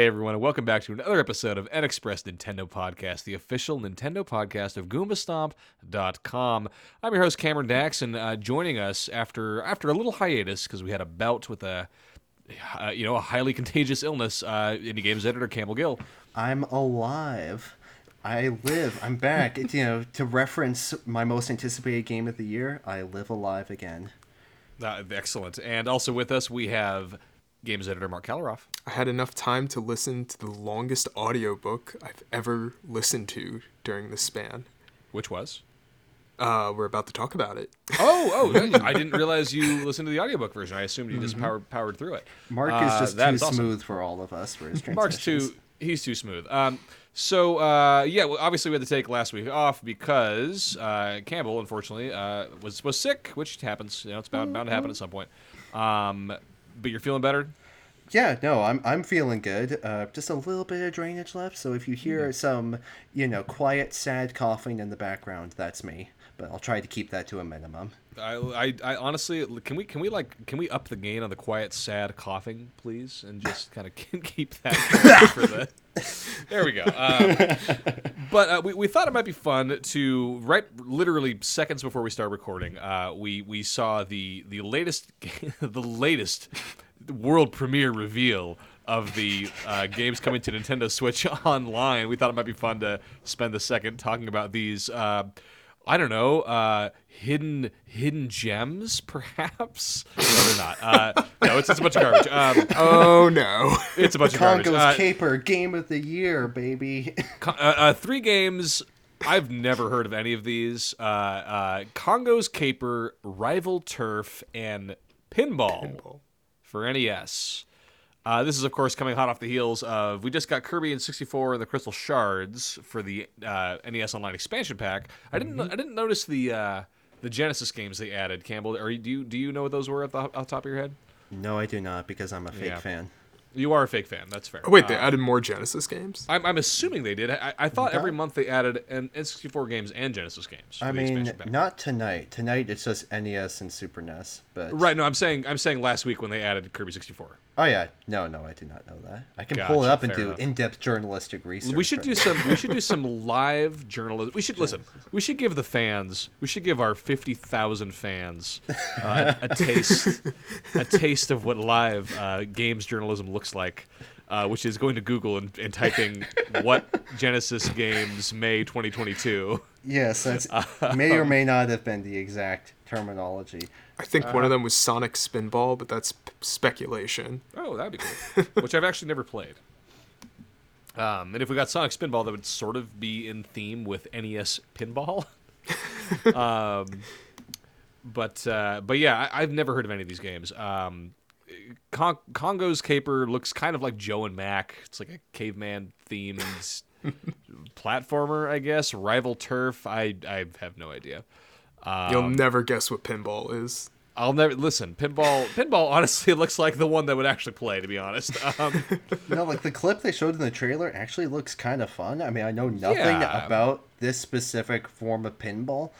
Hey everyone, and welcome back to another episode of NXpress Nintendo Podcast, the official Nintendo podcast of GoombaStomp.com. I'm your host Cameron Dax, and uh, joining us after after a little hiatus because we had a bout with a uh, you know a highly contagious illness, uh, indie games editor Campbell Gill. I'm alive. I live. I'm back. It's, you know, to reference my most anticipated game of the year, I live alive again. Uh, excellent, and also with us we have games editor Marc Kaliroff. I had enough time to listen to the longest audiobook I've ever listened to during this span. Which was? Uh, we're about to talk about it. Oh, oh! I didn't realize you listened to the audiobook version. I assumed you just powered powered through it. Marc Uh, is just that too is awesome. smooth for all of us for his Marc's transitions. too he's too smooth. Um, so uh, yeah, well, obviously we had to take last week off because uh, Campbell, unfortunately, uh, was was sick, which happens. You know, it's bound, bound to happen at some point. Um, but you're feeling better. Yeah, no, I'm I'm feeling good. Uh, just a little bit of drainage left, so if you hear Hmm. some, you know, quiet, sad coughing in the background, that's me. But I'll try to keep that to a minimum. I, I, I honestly can we can we like can we up the gain on the quiet, sad coughing, please, and just kind of keep that for the. There we go. Um, but uh, we, we thought it might be fun to right literally seconds before we start recording. Uh, we we saw the the latest the latest world premiere reveal of the uh, games coming to Nintendo Switch Online. We thought it might be fun to spend a second talking about these. I don't know, uh, hidden hidden gems, perhaps. No, they're not. Uh, no, it's, it's a bunch of garbage. Um, Oh no. it's a bunch of garbage. Congo's Uh, Caper Game of the Year, baby. Uh, uh, three games. I've never heard of any of these. Uh, uh, Congo's Caper, Rival Turf, and Pinball, for NES. Uh, this is, of course, coming hot off the heels of we just got Kirby and 64 and the Crystal Shards for the uh, NES Online expansion pack. I didn't I didn't notice the uh, the Genesis games they added. Campbell, or do you do you know what those were at the, off the top of your head? no, I do not because I'm a fake Yeah. fan. You are a fake fan. That's fair. Oh, wait, they Uh, added more Genesis games? I'm, I'm assuming they did. I, I thought every month they added an N64 games and Genesis games. I mean, not tonight. Tonight it's just NES and Super NES. But right. No, I'm saying I'm saying last week when they added Kirby 64. Oh yeah, no, no, I did not know that. I can pull it up and do enough. in-depth journalistic research. We should but- do some. We should do some live journalism. We should listen. We should give the fans. We should give our fifty thousand fans uh, a, a taste, a taste of what live uh, games journalism looks like. Uh, which is going to Google and, and typing what Genesis games May 2022. Yes, that's may or may not have been the exact terminology. I think uh-huh. one of them was Sonic Spinball, but that's p- speculation. Oh, that'd be cool. Which I've actually never played. Um, and if we got Sonic Spinball, that would sort of be in theme with NES Pinball. um, but uh, but yeah, I, I've never heard of any of these games. Um, Con- Congo's Caper looks kind of like Joe and Mac. It's like a caveman themed platformer, I guess. Rival Turf. I I have no idea. You'll Um, never guess what pinball is. I'll never listen. Pinball. Pinball honestly looks like the one that would actually play. To be honest. Um, No, like the clip they showed in the trailer actually looks kind of fun. I mean, I know nothing Yeah. about this specific form of pinball,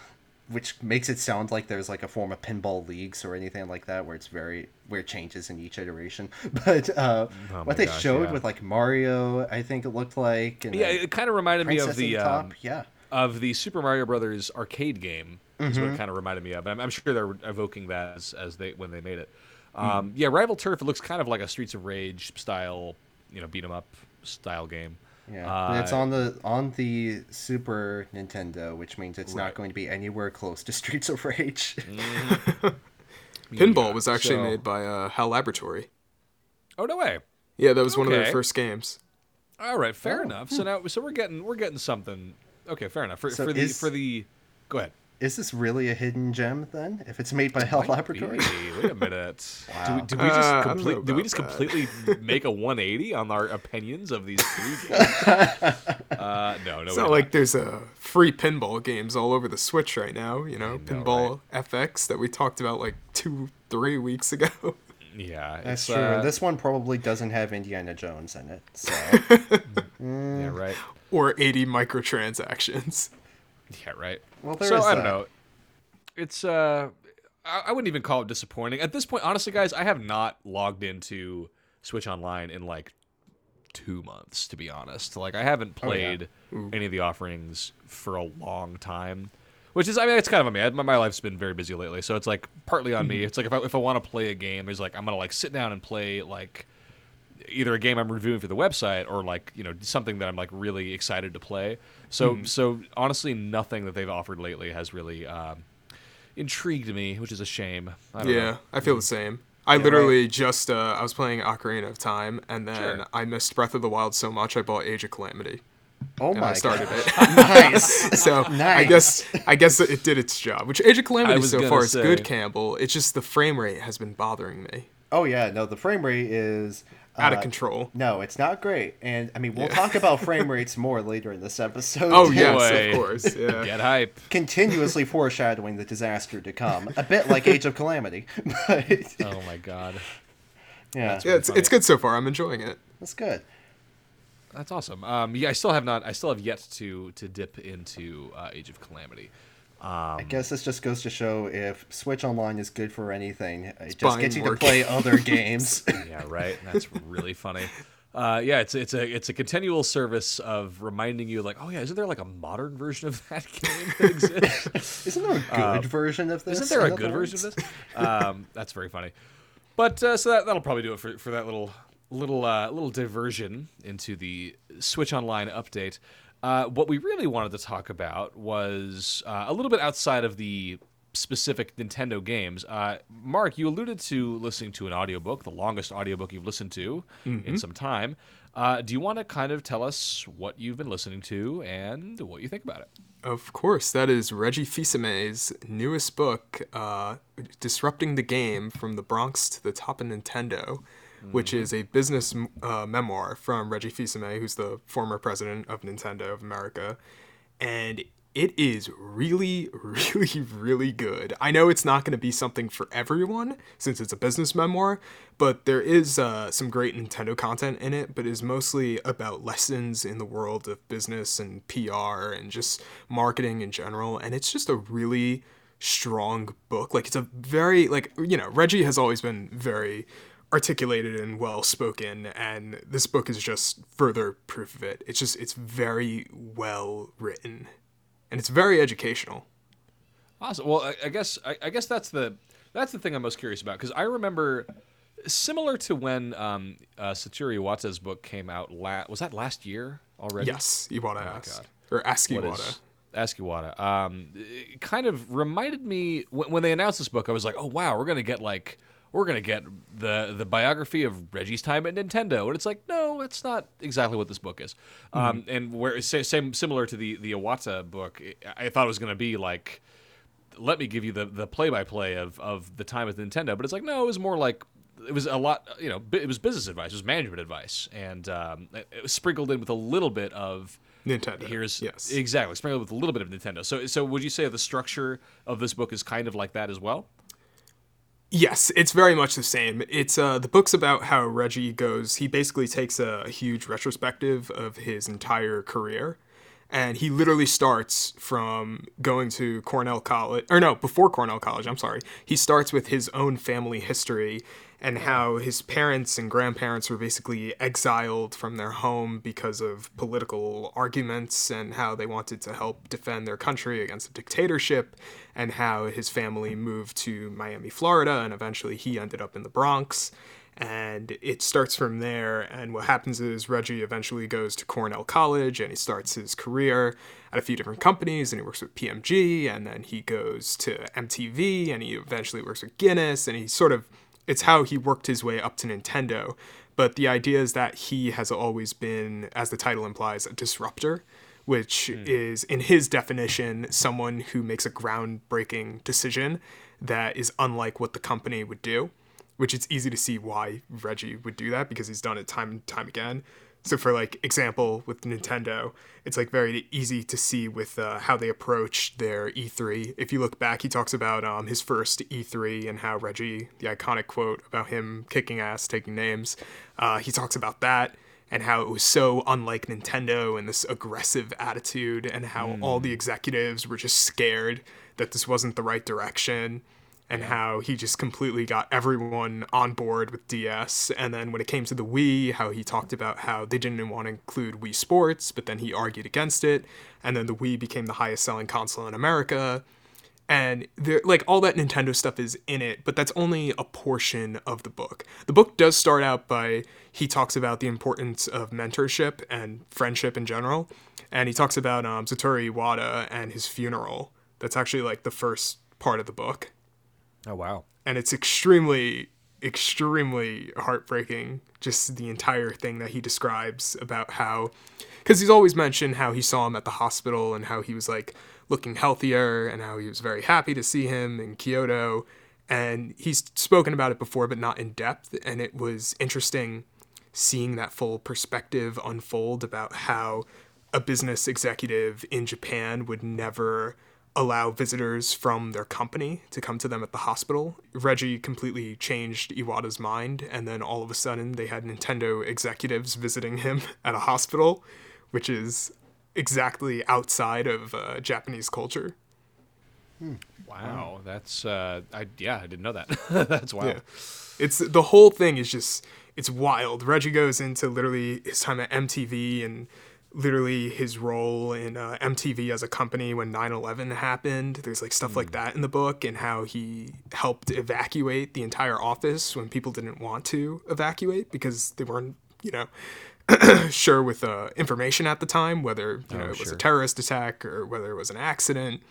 which makes it sound like there's like a form of pinball leagues or anything like that where it's very where it changes in each iteration. But uh, Oh what they gosh, showed yeah. with like Mario, I think it looked like. And yeah, it kind of reminded me of the Top. um, yeah. Of the Super Mario Brothers arcade game. Is Mm-hmm. what it kind of reminded me of. I'm, I'm sure they're evoking that as, as they when they made it. Mm-hmm. Um, Yeah, Rival Turf. It looks kind of like a Streets of Rage style, you know, beat 'em up style game. Yeah, Uh, and it's on the on the Super Nintendo, which means it's Right. not going to be anywhere close to Streets of Rage. Pinball Yeah, was actually so- made by uh, HAL Laboratory. Oh no way! Yeah, that was one of their first games. All right, fair Oh, enough. So now, so we're getting we're getting something. Okay, fair enough. For, So for the is- for the, go ahead. is this really a hidden gem then? If it's made by HAL Laboratory? Hey, wait a minute. Wow. Did we, we just Uh, I don't know complete, did we just that. completely make a 180 on our opinions of these three games? uh, no, no. It's we not did like there's a free pinball games all over the Switch right now. You know, know, Pinball FX that we talked about like two, three weeks ago. Yeah, That's it's, true. uh, and this one probably doesn't have Indiana Jones in it. So yeah, right. or 80 microtransactions. Yeah, right. Well, there so is I don't know. It's uh, I, I wouldn't even call it disappointing at this point. Honestly, guys, I have not logged into Switch Online in like two months. To be honest, like I haven't Oh, yeah. played any of the offerings for a long time. Which is, I mean, it's kind of on me. I- My, life's been very busy lately, so it's like partly on Mm-hmm. me. It's like if I if I want to play a game, it's like I'm gonna like sit down and play like either a game I'm reviewing for the website or like you know something that I'm like really excited to play. So Hmm. so honestly, nothing that they've offered lately has really um, intrigued me, which is a shame. I Yeah, know. I feel the same. I Yeah, literally just uh, I was playing Ocarina of Time, and then Sure. I missed Breath of the Wild so much I bought Age of Calamity, Oh and my I started god. it. nice. so I guess I guess it did its job. Which Age of Calamity so gonna far is good, Campbell. It's just the frame rate has been bothering me. Oh yeah, no, the frame rate is Out uh, of control. No, it's not great. And I mean, we'll Yeah. talk about frame rates more later in this episode. Oh too. yes, Boy. of course. Yeah. Get hype. Continuously foreshadowing the disaster to come, a bit like Age of Calamity. But Oh my god, yeah, Yeah, it's, funny. it's good so far. I'm enjoying it. that's good. That's awesome. Um, yeah, I still have not. I still have yet to to dip into uh, Age of Calamity. I guess this just goes to show if Switch Online is good for anything, it just gets you to play other games. Yeah, right. That's really funny. Uh, yeah, it's it's a it's a continual service of reminding you, like, oh yeah, isn't there like a modern version of that game that exists? Isn't there a good version of this? Isn't there a good version of this? Um, that's very funny. But uh, so that that'll probably do it for, for that little little uh, little diversion into the Switch Online update. Uh, what we really wanted to talk about was uh, a little bit outside of the specific Nintendo games. Uh, Marc, you alluded to listening to an audiobook, the longest audiobook you've listened to in some time. Uh, do you want to kind of tell us what you've been listening to and what you think about it? Of course, that is Reggie Fils-Aimé's newest book, uh, "Disrupting the Game: From the Bronx to the Top of Nintendo," which is a business uh, memoir from Reggie Fils-Aimé, who's the former president of Nintendo of America, and it is really, really, really good. I know it's not going to be something for everyone since it's a business memoir, but there is uh, some great Nintendo content in it, but is mostly about lessons in the world of business and PR and just marketing in general. And it's just a really strong book. Like, it's a very, like, you know, Reggie has always been very articulated and well spoken and this book is just further proof of it it's just it's very well written and it's very educational Awesome. Well, I, I guess I, I guess that's the that's the thing I'm most curious about because I remember similar to when um, uh, Satoru Iwata's book came out. La- was that last year already? yes Iwata asked God. or ask What Iwata is Ask Iwata. Um, kind of reminded me when, when they announced this book. I was like, oh wow, we're gonna get like we're gonna get the the biography of Reggie's time at Nintendo, and it's like, no, that's not exactly what this book is. Um, and where sa- same similar to the the Iwata book, I thought it was gonna be like let me give you the the play by play of of the time at Nintendo, but it's like no, it was more like it was a lot, you know, it was business advice, it was management advice, and um, it, it was sprinkled in with a little bit of Nintendo here's yes exactly sprinkled with a little bit of Nintendo. So so would you say the structure of this book is kind of like that as well? Yes, it's very much the same. It's uh, the book's about how Reggie goes. He basically takes a, huge retrospective of his entire career, and he literally starts from going to Cornell College, or no, before Cornell College. I'm sorry. He starts with his own family history and how his parents and grandparents were basically exiled from their home because of political arguments and how they wanted to help defend their country against a dictatorship and how his family moved to Miami, Florida, and eventually he ended up in the Bronx. And it starts from there. And what happens is Reggie eventually goes to Cornell College and he starts his career at a few different companies and he works with P&G and then he goes to MTV and he eventually works with Guinness and he sort of it's how he worked his way up to Nintendo. But the idea is that he has always been, as the title implies, a disruptor, which hmm. is, in his definition, someone who makes a groundbreaking decision that is unlike what the company would do. Which it's easy to see why Reggie would do that because he's done it time and time again. So for like example with Nintendo, it's like very easy to see with uh, how they approach their E3. If you look back, he talks about um, his first E3 and how Reggie, the iconic quote about him kicking ass, taking names. Uh, he talks about that and how it was so unlike Nintendo and this aggressive attitude and how all the executives were just scared that this wasn't the right direction and how he just completely got everyone on board with DS. And then when it came to the Wii, how he talked about how they didn't want to include Wii Sports, but then he argued against it. And then the Wii became the highest selling console in America. And there, like all that Nintendo stuff is in it, but that's only a portion of the book. The book does start out by he talks about the importance of mentorship and friendship in general, and he talks about um, Satoru Iwata and his funeral. That's actually like the first part of the book Oh wow. and it's extremely extremely heartbreaking just the entire thing that he describes about how because he's always mentioned how he saw him at the hospital and how he was like looking healthier and how he was very happy to see him in Kyoto and he's spoken about it before but not in depth and it was interesting seeing that full perspective unfold about how a business executive in Japan would never allow visitors from their company to come to them at the hospital. Reggie completely changed Iwata's mind, and then all of a sudden they had Nintendo executives visiting him at a hospital, which is exactly outside of uh, Japanese culture. Wow, that's uh, I yeah, I didn't know that. that's wild. Yeah. It's the whole thing is just it's wild. Reggie goes into literally his time at MTV and literally his role in uh, MTV as a company when 9/11 happened. There's like stuff like that in the book and how he helped evacuate the entire office when people didn't want to evacuate because they weren't, you know, sure with uh, information at the time whether you know it was sure. a terrorist attack or whether it was an accident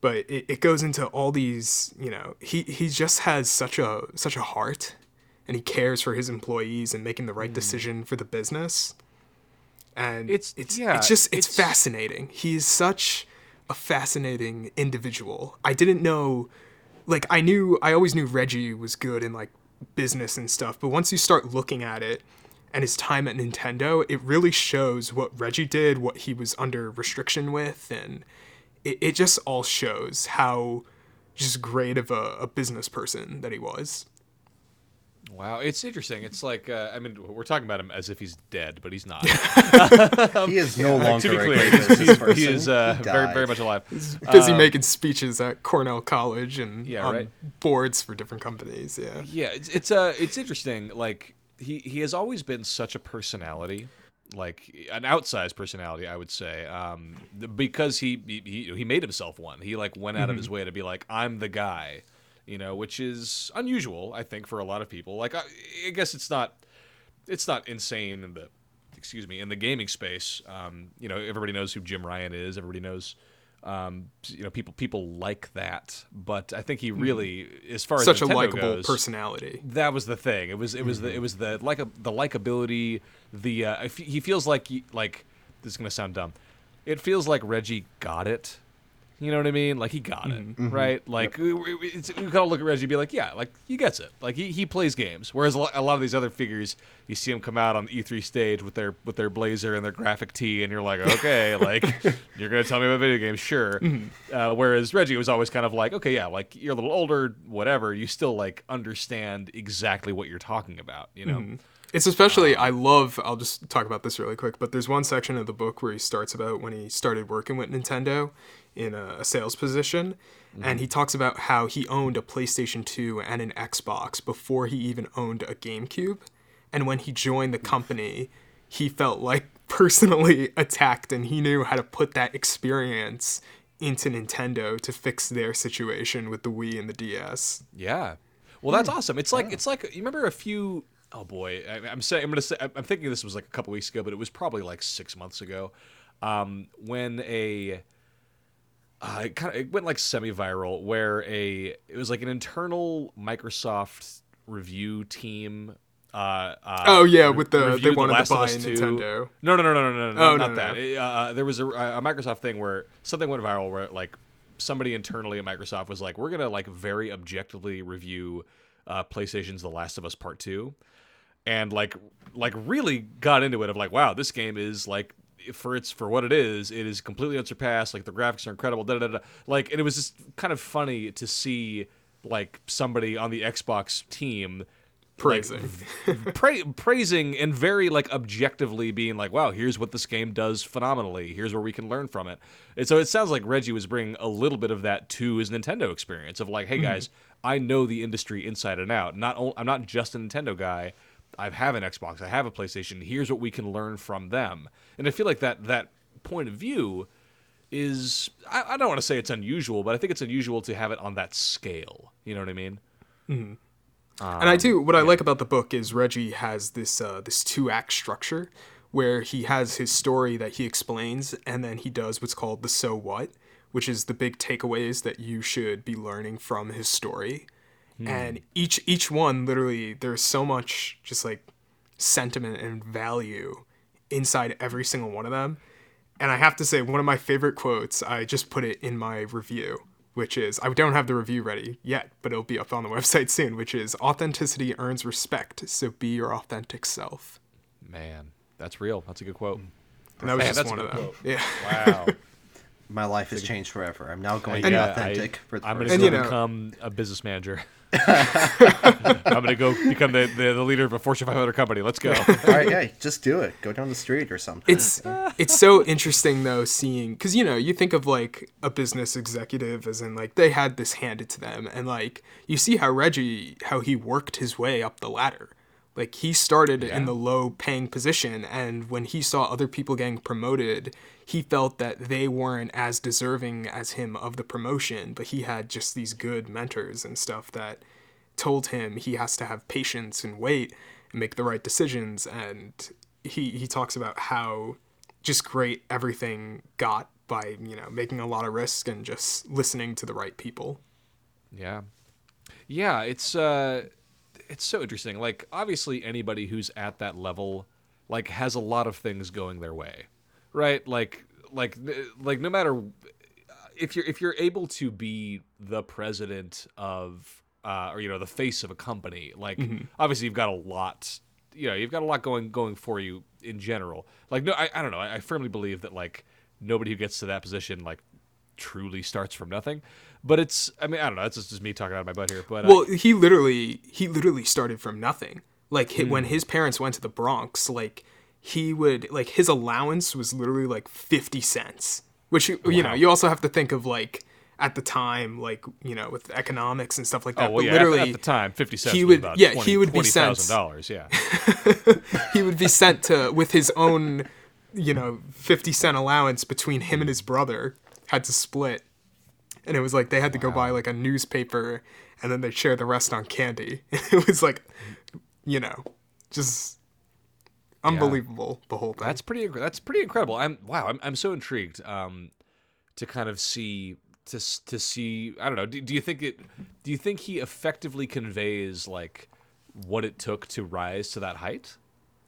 but it, it goes into all these you know he he just has such a such a heart and he cares for his employees and making the right decision for the business and It's- it's yeah, it's just it's, it's- fascinating. He is such a fascinating individual. I didn't know like i knew i always knew reggie was good in like business and stuff but once you start looking at it and his time at nintendo it really shows what reggie did what he was under restriction with and it, it just all shows how just great of a, a business person that he was Wow, it's interesting. It's like uh, I mean, we're talking about him as if he's dead, but he's not. he is no longer to be a clear, great he's- person. he is uh, He very, very much alive. He's busy Um, making speeches at cornell college and Yeah, on right. boards for different companies yeah Yeah, it's it's uh, it's interesting. Like he he has always been such a personality, like an outsized personality, I would say. Um, because he he he made himself one. He like went out of his way to be like, I'm the guy, you know, which is unusual, I think, for a lot of people. Like I, I guess it's not it's not insane in the excuse me in the gaming space. Um, you know, everybody knows who Jim Ryan is. Everybody knows. Um, you know, people people like that, but I think he really, as far as such a likable personality that was the thing. It was it was the it was the like the likability. The uh, he feels like he, like this is gonna sound dumb. It feels like Reggie got it. You know what I mean? Like he got it, mm-hmm. Mm-hmm. right? Like we, we, we gotta look at Reggie and be like, yeah, like he gets it. Like he, he plays games. Whereas a lo- a lot of these other figures, you see them come out on the E3 stage with their with their blazer and their graphic tee, and you're like, okay, like you're gonna tell me about video games, sure. Mm-hmm. Uh, whereas Reggie was always kind of like, okay, yeah, like you're a little older, whatever. You still like understand exactly what you're talking about, you know? It's especially I love. I'll just talk about this really quick. But there's one section of the book where he starts about when he started working with Nintendo in a, a sales position, and he talks about how he owned a PlayStation 2 and an Xbox before he even owned a GameCube, and when he joined the company, he felt like personally attacked, and he knew how to put that experience into Nintendo to fix their situation with the Wii and the DS. Yeah. Well, that's awesome. It's like it's like you remember a few. Oh boy, I, I'm saying I'm gonna say I'm thinking this was like a couple weeks ago, but it was probably like six months ago, um, when a uh, it kind of it went like semi-viral where a it was like an internal Microsoft review team Uh, uh, Oh, yeah, with the- they wanted to Last of buy Nintendo. No, no, no, no, no, no, Oh, not, no, not no, that. no. It, uh, there was a, a Microsoft thing where something went viral where like somebody internally at Microsoft was like, "We're gonna like very objectively review uh, PlayStation's The Last of Us Part 2. and like like really got into it of like, wow, this game is like for its for what it is, it is completely unsurpassed. Like the graphics are incredible. Da, da, da. Like and it was just kind of funny to see like somebody on the Xbox team Praising. pra- praising and very like objectively being like, wow, here's what this game does phenomenally. Here's where we can learn from it. And so it sounds like Reggie was bringing a little bit of that to his Nintendo experience of like, hey mm-hmm. guys, I know the industry inside and out. Not o- I'm not just a Nintendo guy. I have an Xbox. I have a PlayStation. Here's what we can learn from them. And I feel like that that point of view is I, I don't want to say it's unusual, but I think it's unusual to have it on that scale. You know what I mean? Mm-hmm. Um, and I do. What I like about the book is Reggie has this uh, this two act structure where he has his story that he explains, and then he does what's called the so what, which is the big takeaways that you should be learning from his story. Hmm. And each each one, literally, there's so much just like sentiment and value inside every single one of them. And I have to say, one of my favorite quotes, I just put it in my review, which is I don't have the review ready yet, but it'll be up on the website soon, which is authenticity earns respect, so be your authentic self. Man, that's real. That's a good quote. And that was Man, just that's one of them. quote. Yeah. Wow. My life has changed forever. I'm now going to be Yeah, authentic I, for the I'm gonna And, you know- become a business manager. I'm gonna go become the, the, the leader of a Fortune 500 company. Let's go. All right, yeah, just do it. Go down the street or something. It's it's so interesting though seeing because you know you think of like a business executive as in like they had this handed to them and like you see how Reggie how he worked his way up the ladder. Like he started in the low paying position and when he saw other people getting promoted, he felt that they weren't as deserving as him of the promotion, but he had just these good mentors and stuff that told him he has to have patience and wait and make the right decisions and he he talks about how just great everything got by you know making a lot of risk and just listening to the right people yeah, yeah. It's uh, it's so interesting. Like obviously anybody who's at that level, like has a lot of things going their way, right? Like like like no matter if you're if you're able to be the president of uh, or you know the face of a company, like obviously you've got a lot, you know, you've got a lot going going for you in general. Like no, I, I don't know. I, I firmly believe that like nobody who gets to that position like truly starts from nothing. But it's I mean I don't know. That's just, me talking out of my butt here. But uh, well he literally he literally started from nothing like hi- when his parents went to the bronx like he would like his allowance was literally like 50 cents which you, you know you also have to think of like at the time like you know with economics and stuff like that oh well, but yeah. at- literally at, the time, fifty cents. he was would- about yeah, 20, he would be sent- thousand dollars. Yeah. he would be sent to with his own you know 50 cent allowance between him and his brother had to split and it was like they had to go buy like a newspaper and then they'd share the rest on candy it was like you know just unbelievable the whole thing That's pretty. That's pretty incredible. I'm wow. I'm, I'm so intrigued um, to kind of see to to see. I don't know. Do, do you think it? Do you think he effectively conveys like what it took to rise to that height?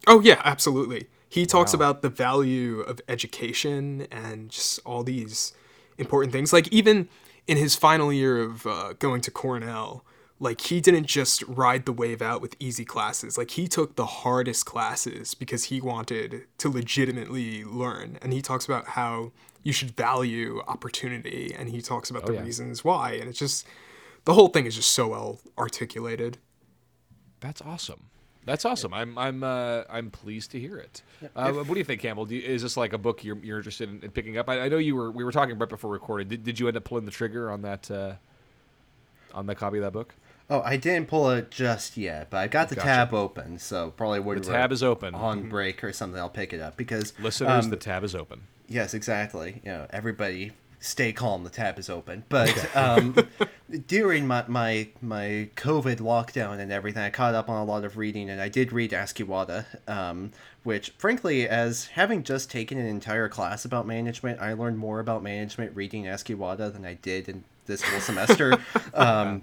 Oh yeah, absolutely. He talks Wow. about the value of education and just all these important things. Like even in his final year of uh, going to Cornell, like he didn't just ride the wave out with easy classes. Like he took the hardest classes because he wanted to legitimately learn. And he talks about how you should value opportunity and he talks about the yeah. reasons why. And it's just the whole thing is just so well articulated. That's awesome. That's awesome. I'm I'm uh, I'm pleased to hear it. Uh, what do you think, Campbell? Do you, is this like a book you're, you're interested in, in picking up? I, I know you were we were talking right before recording. Did, did you end up pulling the trigger on that uh, on that copy of that book? Oh, I didn't pull it just yet, but I got the Gotcha. tab open, so probably when The tab is open. on break or something, I'll pick it up because Listeners, um, the tab is open. Yes, exactly. You know, everybody stay calm. The tab is open. But um, during my, my my COVID lockdown and everything, I caught up on a lot of reading, and I did read Ask Iwata, um, which, frankly, as having just taken an entire class about management, I learned more about management reading Ask Iwata than I did in this whole semester. um,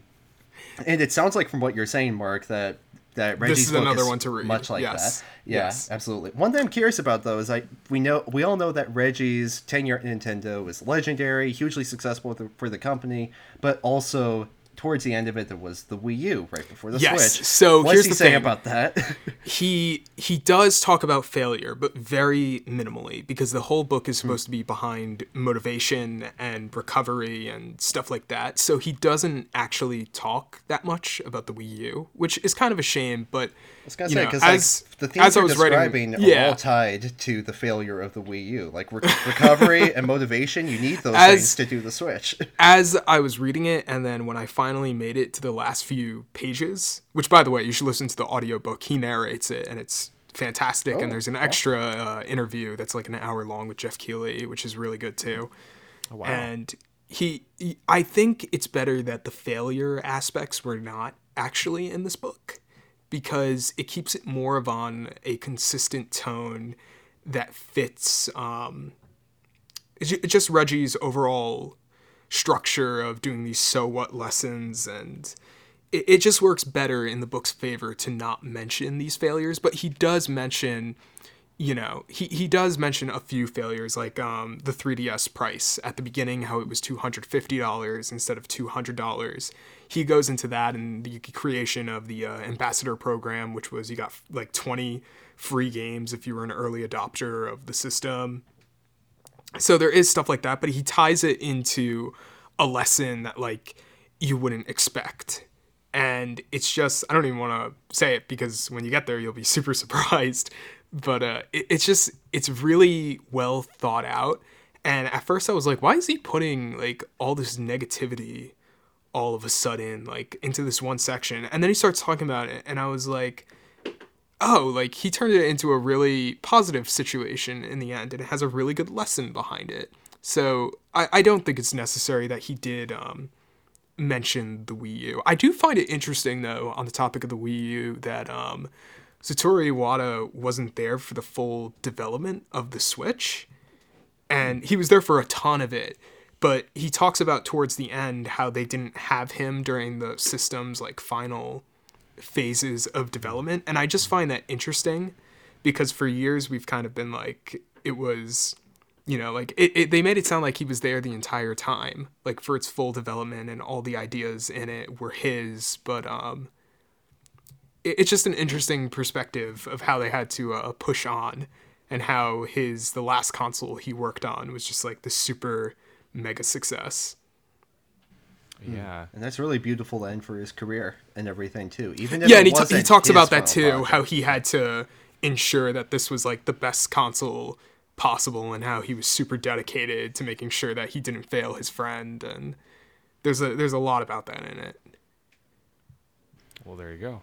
and it sounds like from what you're saying, Marc, that that Reggie's is book another is one to read. much like Yes. that. Yeah, Yes. absolutely. One thing I'm curious about though is like we know we all know that Reggie's tenure at Nintendo was legendary, hugely successful the, for the company, but also towards the end of it there was the Wii U right before the Yes, Switch. so what's here's he the saying thing. about that? he he does talk about failure but very minimally because the whole book Hmm. is supposed to be behind motivation and recovery and stuff like that so he doesn't actually talk that much about the wii u which is kind of a shame but I was gonna say because like, the things as I you're was writing- describing are all tied to the failure of the Wii U. Like re- recovery and motivation, you need those As- things to do the Switch. as I was reading it, and then when I finally made it to the last few pages, which by the way, you should listen to the audiobook. He narrates it, and it's fantastic. Oh, and there's an extra uh, interview that's like an hour long with Geoff Keighley, which is really good too. Oh, wow. And he, he, I think it's better that the failure aspects were not actually in this book because it keeps it more of on a consistent tone that fits um, just Reggie's overall structure of doing these so what lessons and it, it just works better in the book's favor to not mention these failures but he does mention you know he, he does mention a few failures like um, the 3ds price. At the beginning how it was $250 instead of $200 he goes into that and the creation of the uh, ambassador program which was you got like 20 free games if you were an early adopter of the system. So there is stuff like that but he ties it into a lesson that like you wouldn't expect. And it's just i don't even want to say it because when you get there you'll be super surprised but uh, it, it's just it's really well thought out and at first i was like why is he putting like all this negativity all of a sudden like into this one section and then he starts talking about it and i was like oh, like he turned it into a really positive situation in the end, and it has a really good lesson behind it. So I, I don't think it's necessary that he did um, mention the Wii U. I do find it interesting, though, on the topic of the Wii U, that um, Satoru Iwata wasn't there for the full development of the Switch, and he was there for a ton of it. But he talks about towards the end how they didn't have him during the system's like final phases of development and i just find that interesting because for years we've kind of been like it was you know like it, it, they made it sound like he was there the entire time like for its full development and all the ideas in it were his but um it's just an interesting perspective of how they had to uh, push on and how his the last console he worked on was just like the super mega success yeah. And that's really beautiful to end for his career and everything too. Even if yeah, and he, t- he talks about that too, project. how he had to ensure that this was like the best console possible, and how he was super dedicated to making sure that he didn't fail his friend. And there's a there's a lot about that in it. Well, there you go.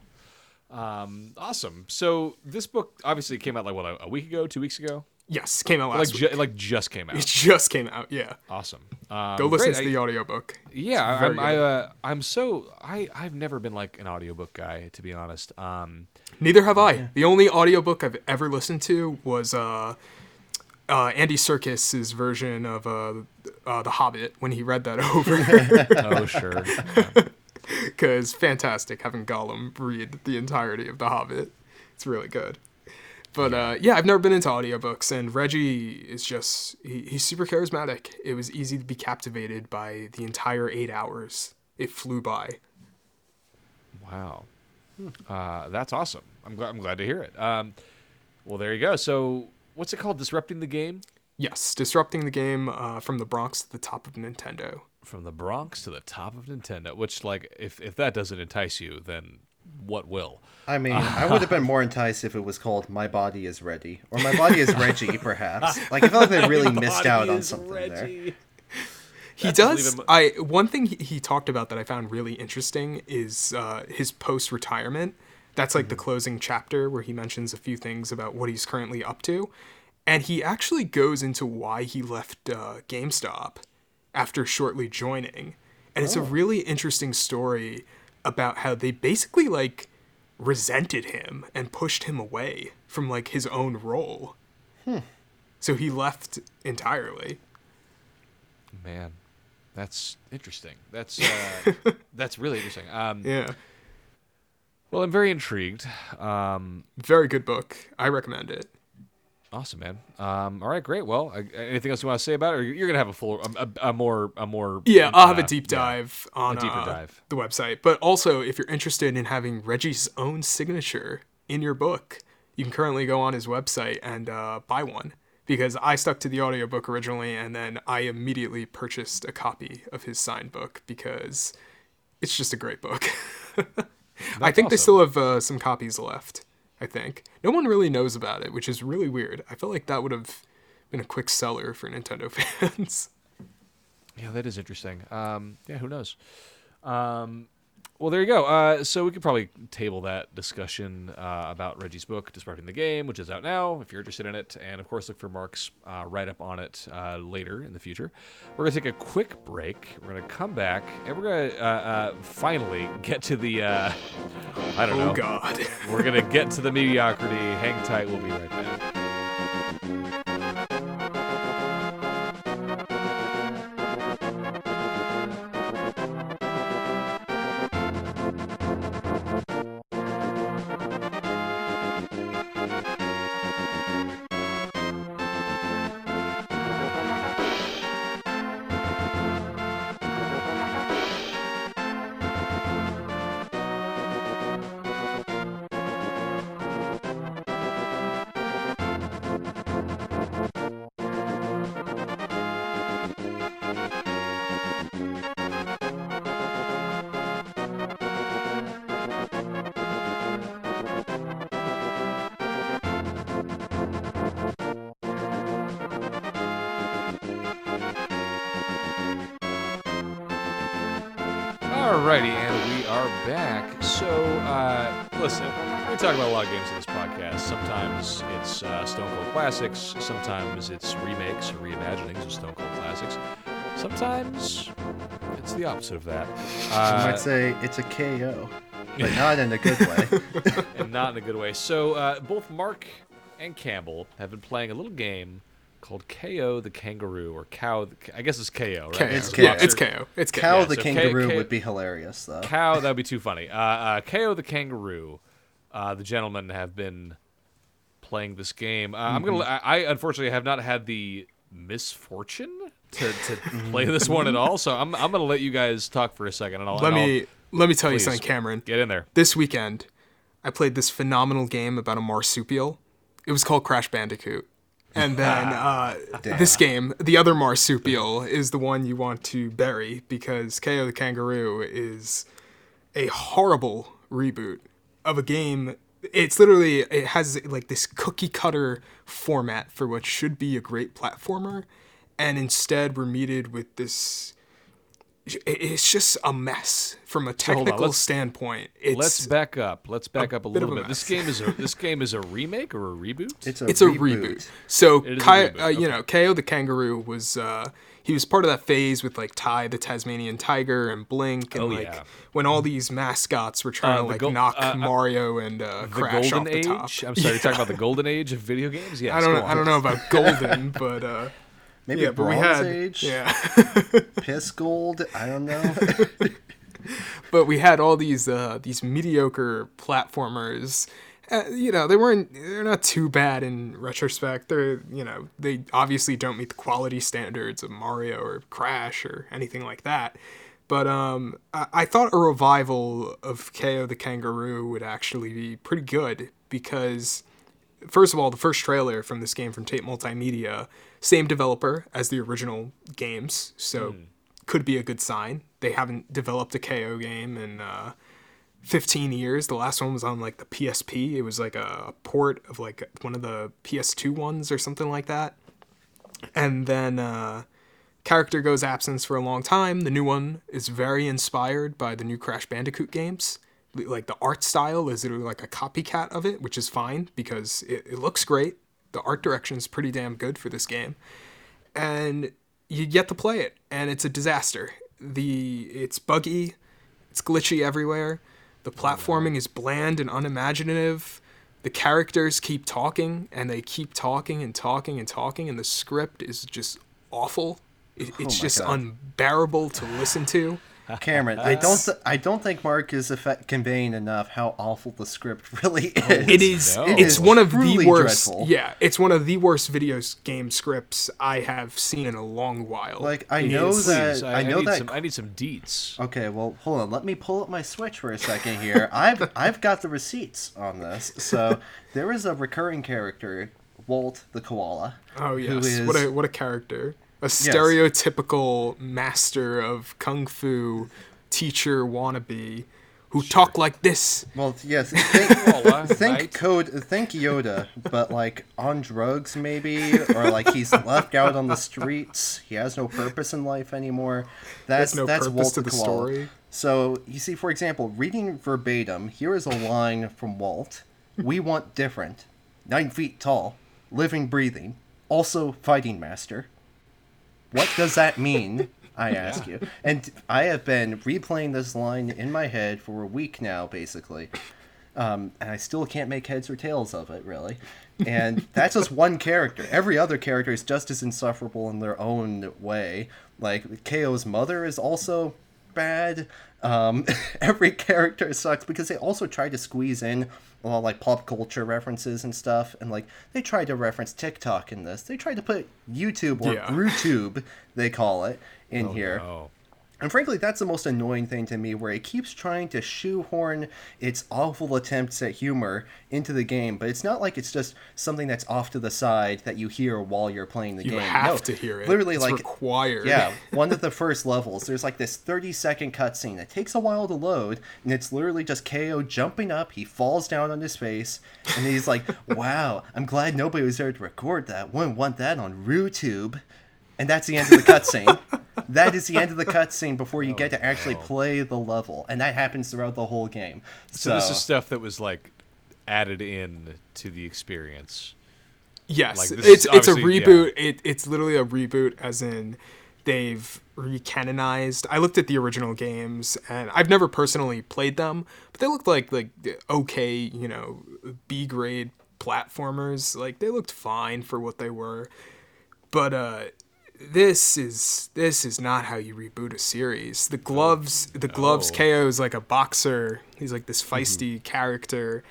Um, awesome. So this book obviously came out like what a, a week ago, two weeks ago. Yes, came out Like last ju- week. it like just came out. It just came out. Yeah, Awesome. Um, go listen great. to I- the audiobook. Yeah, I'm, I, uh, I'm so I I've never been like an audiobook guy to be honest. Um, Neither have I. The only audiobook I've ever listened to was uh, uh, Andy Serkis's version of uh, uh, The Hobbit when he read that over. oh sure. because fantastic having Gollum read the entirety of The Hobbit. It's really good. But uh, yeah, I've never been into audiobooks, and Reggie is just, he, he's super charismatic. It was easy to be captivated by the entire eight hours. It flew by. Wow, uh, that's awesome. I'm glad I'm glad to hear it. Um, well, there you go. So what's it called? Disrupting the game Yes, disrupting the game uh, from the Bronx to the top of Nintendo. From the Bronx to the top of Nintendo. Which like if if that doesn't entice you, then what will? I mean, I would have been more enticed if it was called "My Body Is Ready" or "My Body Is Reggie," perhaps. Like I felt like they really missed out on something there. He That's does. even- I one thing he, he talked about that I found really interesting is uh, his post retirement. That's like the closing chapter where he mentions a few things about what he's currently up to, and he actually goes into why he left uh, GameStop after shortly joining, and it's a really interesting story about how they basically like resented him and pushed him away from like his own role. So he left entirely. Man, that's interesting. That's uh, that's really interesting. Um, Yeah. Well, I'm very intrigued. Um, Very good book. I recommend it. Awesome, man. Um, all right, great. Well, I, anything else you want to say about it? Or you're gonna have a full, a, a, a more, a more. Yeah, I'll have uh, a deep yeah. dive on a deeper uh, dive. the website. But also, if you're interested in having Reggie's own signature in your book, you can currently go on his website and uh, buy one. Because I stuck to the audiobook originally, and then I immediately purchased a copy of his signed book because it's just a great book. I think they still have uh, some copies left. I think no one really knows about it, which is really weird. I feel like that would have been a quick seller for Nintendo fans. Yeah, that is interesting. Um, yeah, who knows? Um, well, there you go. Uh, so we could probably table that discussion uh, about Reggie's book, Disrupting the Game, which is out now, if you're interested in it. And of course, look for Marc's uh, write up on it uh, later in the future. We're going to take a quick break. We're going to come back, and we're going to uh, uh, finally get to the. Uh, I don't know. Oh God. We're going to get to the mediocrity. Hang tight. We'll be right back. Sometimes it's the opposite of that. I Uh, might say it's a KO, but not in a good way. and not in a good way. So, uh, both Marc and Campbell have been playing a little game called Kao the Kangaroo, or Cow. The, I guess it's KO, right? KO. It's yeah, KO. it's KO. It's KO. Cow Yeah, the so kangaroo K- would be hilarious, though. Cow, that'd be too funny. Uh, uh, Kao the Kangaroo, uh, the gentlemen have been playing this game. Uh, I'm gonna. I, I unfortunately have not had the misfortune to, to play this one at all. So I'm I'm gonna let you guys talk for a second, and I'll Let and I'll me let me tell you something, Cameron. get in there. This weekend, I played this phenomenal game about a marsupial. It was called Crash Bandicoot. And then uh, this game, the other marsupial, is the one you want to bury because Kao the Kangaroo is a horrible reboot of a game. It's literally it has like this cookie cutter format for what should be a great platformer, and instead we're meted with this. It's just a mess from a hold on, technical let's- standpoint. It's Let's back up. Let's back up a bit little a bit. This game is a this game is a remake or a reboot. It's a it's a reboot. reboot. So, It is a reboot, uh, you know, Kao the Kangaroo was uh, he was part of that phase with like Ty the Tasmanian Tiger and Blinx and Oh, like yeah. when all these mascots were trying Uh, to like gol- knock uh, uh, Mario and uh, the Crash golden off the age. top. I'm sorry, you're talking about the golden age of video games. Yeah, I don't know, I don't know about golden, but uh, Maybe yeah, Bronze had Age, yeah. Piss Gold. I don't know. but we had all these uh, these mediocre platformers. Uh, you know, they weren't they're not too bad in retrospect. They're you know they obviously don't meet the quality standards of Mario or Crash or anything like that. But um, I, I thought a revival of Kao the Kangaroo would actually be pretty good because first of all, the first trailer from this game from Tate Multimedia, same developer as the original games, so could be a good sign. They haven't developed a Kao game in uh, 15 years. The last one was on like the PSP. It was like a port of like one of the PS2 ones or something like that. And then uh, character goes absence for a long time. The new one is very inspired by the new Crash Bandicoot games. Like the art style is literally like a copycat of it, which is fine because it, it looks great. The art direction is pretty damn good for this game, and you get to play it, and it's a disaster. The it's buggy, it's glitchy everywhere. The platforming is bland and unimaginative. The characters keep talking and they keep talking and talking and talking, and the script is just awful. It, it's oh my just God. unbearable to listen to. Cameron, I don't th- I don't think Marc is effect- conveying enough how awful the script really oh, is. It is. no. It's It one of the worst. dreadful. Yeah, it's one of the worst video game scripts I have seen in a long while. Like, I It know is- that- Please, I I, know need that- some. I need some deets. Okay, well, hold on. Let me pull up my Switch for a second here. I've I've got the receipts on this. So there is a recurring character, Walt the koala. Oh yes, is- what a what a character. A stereotypical master of kung fu teacher wannabe who talk like this. Well, yes. Think, Koala, uh, think right? code. Think Yoda, but like on drugs, maybe, or like he's left out on the streets. He has no purpose in life anymore. That's no that's purpose Walt to the the story. So you see, for example, reading verbatim, here is a line from Walt: "We want different, nine feet tall, living, breathing, also fighting master." What does that mean? I ask you. And I have been replaying this line in my head for a week now, basically. Um, and I still can't make heads or tails of it, really. And that's just one character. Every other character is just as insufferable in their own way. Like, Kao's mother is also bad. Um, every character sucks because they also try to squeeze in a lot of like pop culture references and stuff. And like, they tried to reference TikTok in this. They tried to put YouTube or Yeah. They call it, in Oh, here. no. And frankly, that's the most annoying thing to me, where it keeps trying to shoehorn its awful attempts at humor into the game, but it's not like it's just something that's off to the side that you hear while you're playing the You game. You have No, to hear it. Literally, It's like required. yeah, one of the first levels, there's like this 30 second cutscene that takes a while to load, and it's literally just Kao jumping up. He falls down on his face, and he's like, "Wow, I'm glad nobody was there to record that. Wouldn't want that on RuTube." And that's the end of the cutscene. that is the end of the cutscene before you get to actually play the level, and that happens throughout the whole game. So this is stuff that was like added in to the experience. Yes, Like, this it's is it's a obviously- yeah. reboot. It it's literally a reboot, as in they've recanonized. I looked at the original games, and I've never personally played them, but they looked like like okay, you know, B grade platformers. Like they looked fine for what they were, but uh. This is this is not how you reboot a series. The gloves, the gloves. No. Kao is like a boxer. He's like this mm-hmm. feisty character,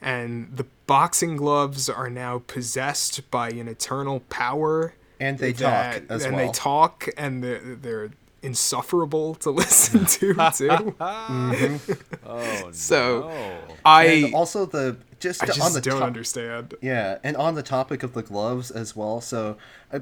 and the boxing gloves are now possessed by an eternal power. And they that- talk as well. and well. they talk, and they're, they're insufferable to listen to too. Mm-hmm. Oh So, no. I and also the just, I just on the don't top, understand. Yeah, and on the topic of the gloves as well, so I,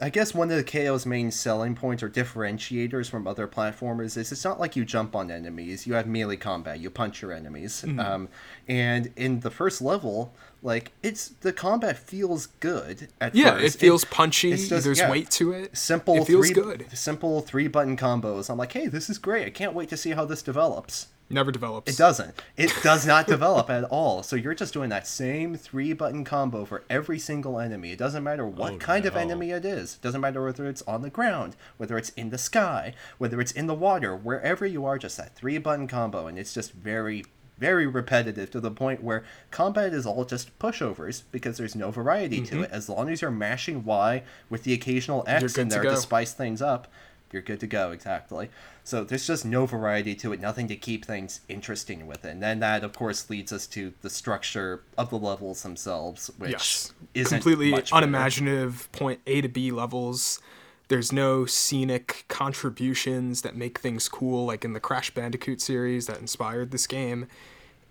I guess one of the Kao's main selling points or differentiators from other platformers is it's not like you jump on enemies, you have melee combat, you punch your enemies. Mm-hmm. Um, and in the first level, like it's the combat feels good at Yeah, first. it feels punchy. it's just- There's yeah, weight to it. Simple It feels three, good. Simple three button combos. I'm like, hey, this is great. I can't wait to see how this develops. Never develops. It doesn't. It does not develop at all. So you're just doing that same three button combo for every single enemy. It doesn't matter what Oh, kind of enemy it is. It doesn't matter whether it's on the ground, whether it's in the sky, whether it's in the water, wherever you are, just that three button combo. And it's just very, very repetitive to the point where combat is all just pushovers because there's no variety to mm-hmm. it. As long as you're mashing Y with the occasional X in to there to go. spice things up, you're good to go, exactly. So there's just no variety to it, nothing to keep things interesting with it. And then that, of course, leads us to the structure of the levels themselves, which yes, isn't completely much better. unimaginative point A to B levels. There's no scenic contributions that make things cool, like in the Crash Bandicoot series that inspired this game.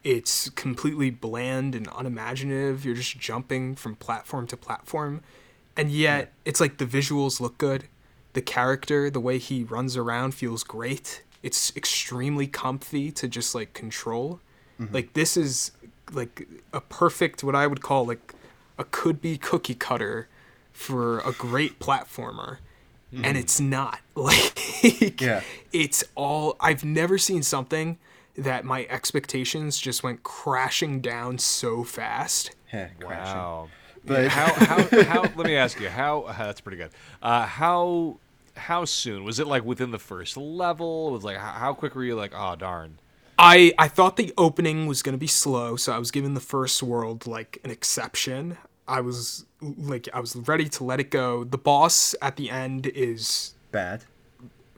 It's completely bland and unimaginative. You're just jumping from platform to platform. And yet, it's like the visuals look good. The character, the way he runs around feels great. It's extremely comfy to just like control. Mm-hmm. Like this is like a perfect what I would call like a could be cookie cutter for a great platformer. Mm-hmm. And it's not. Like Yeah. it's all I've never seen something that my expectations just went crashing down so fast. Heh, crashing. Wow. But- how, how, how, let me ask you, how, uh, that's pretty good. Uh, how, how soon? Was it like within the first level? Was like, how, how quick were you like, oh, darn. I I thought the opening was gonna be slow, so I was giving the first world like an exception. I was like I was ready to let it go. The boss at the end is Bad.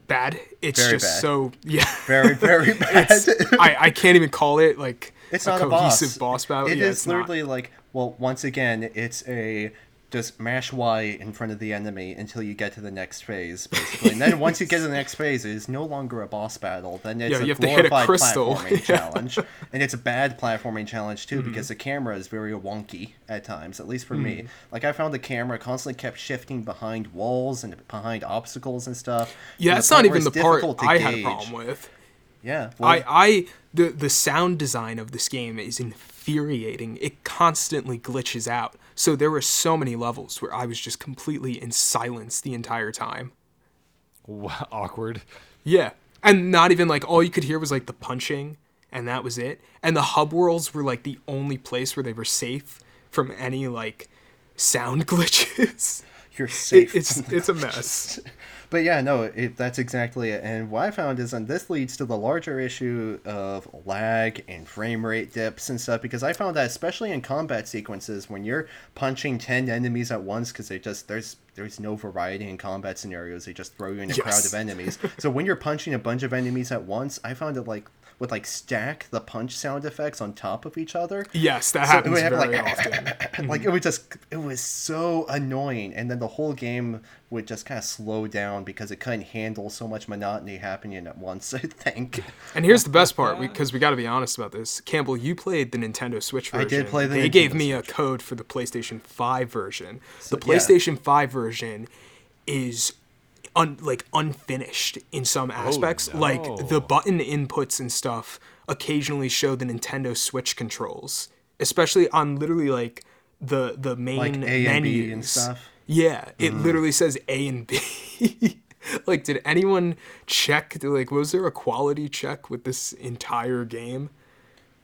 bad. It's Very just bad. so yeah. Very, very bad. I, I can't even call it like it's a not a cohesive boss. boss, battle. It yeah, is it's not. literally like, well, once again, it's a just mash Y in front of the enemy until you get to the next phase, basically. And then once you get to the next phase, it is no longer a boss battle. Then it's Yeah, a you have to hit a glorified crystal. platforming Yeah. challenge, and it's a bad platforming challenge Mm-hmm. too because the camera is very wonky at times. At least for me, Mm-hmm. like I found the camera constantly kept shifting behind walls and behind obstacles and stuff. Yeah, that's not even the part I had a problem with. Yeah, well, I, I the the sound design of this game is infuriating. It constantly glitches out. So there were so many levels where I was just completely in silence the entire time. Wow, awkward. Yeah. And not even like all you could hear was like the punching and that was it. And the hub worlds were like the only place where they were safe from any like sound glitches. You're safe. It, it's it's a mess. But yeah, no, it, that's exactly it. And what I found is, and this leads to the larger issue of lag and frame rate dips and stuff, because I found that especially in combat sequences, when you're punching ten enemies at once, because they just there's there's no variety in combat scenarios, they just throw you in a crowd of enemies. so when you're punching a bunch of enemies at once, I found it like would like stack the punch sound effects on top of each other. Yes, that So it happens would have, very like, often. like it was just it was so annoying and then the whole game would just kind of slow down because it couldn't handle so much monotony happening at once i think And here's the best part, because we, got to be honest about this. Campbell, you played the Nintendo Switch version. I did play the They Nintendo gave me a code for the PlayStation 5 version. the yeah. PlayStation 5 version is un, like unfinished in some aspects. Like the button inputs and stuff occasionally show the Nintendo Switch controls, especially on literally like the the main like a and b and menus. stuff Yeah, it literally says A and B. like, did anyone check? Like, was there a quality check with this entire game?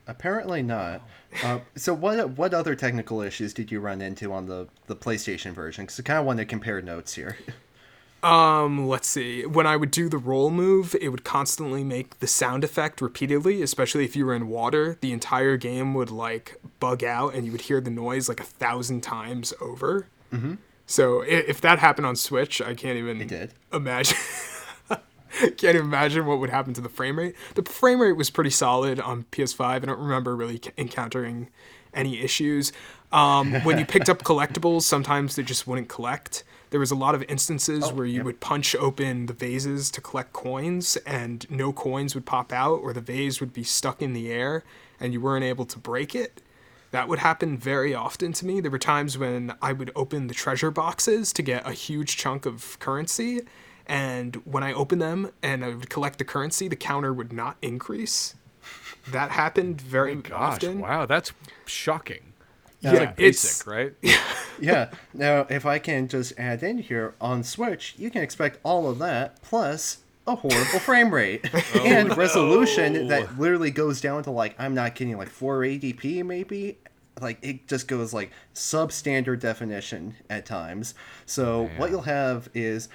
apparently not uh, so what what other technical issues did you run into on the the playstation version because i kind of want to compare notes here Um, let's see. When I would do the roll move, it would constantly make the sound effect repeatedly, especially if you were in water. The entire game would like bug out and you would hear the noise like a thousand times over. Mm-hmm. So if that happened on Switch, I can't even imagine. Can't even imagine what would happen to the frame rate. The frame rate was pretty solid on PS5. I don't remember really c- encountering any issues. Um, when you picked up collectibles, sometimes they just wouldn't collect. There was a lot of instances oh, where you yep. would punch open the vases to collect coins, and no coins would pop out, or the vase would be stuck in the air, and you weren't able to break it. That would happen very often to me. There were times when I would open the treasure boxes to get a huge chunk of currency, and when I opened them and I would collect the currency, the counter would not increase. That happened very Gosh, often. wow, that's shocking. Yeah, It's like it's basic, right? yeah now if i can just add in here on switch you can expect all of that plus a horrible frame rate. Oh, and resolution that literally goes down to like i'm not kidding like 480p maybe. Like it just goes like substandard definition at times. So what you'll have is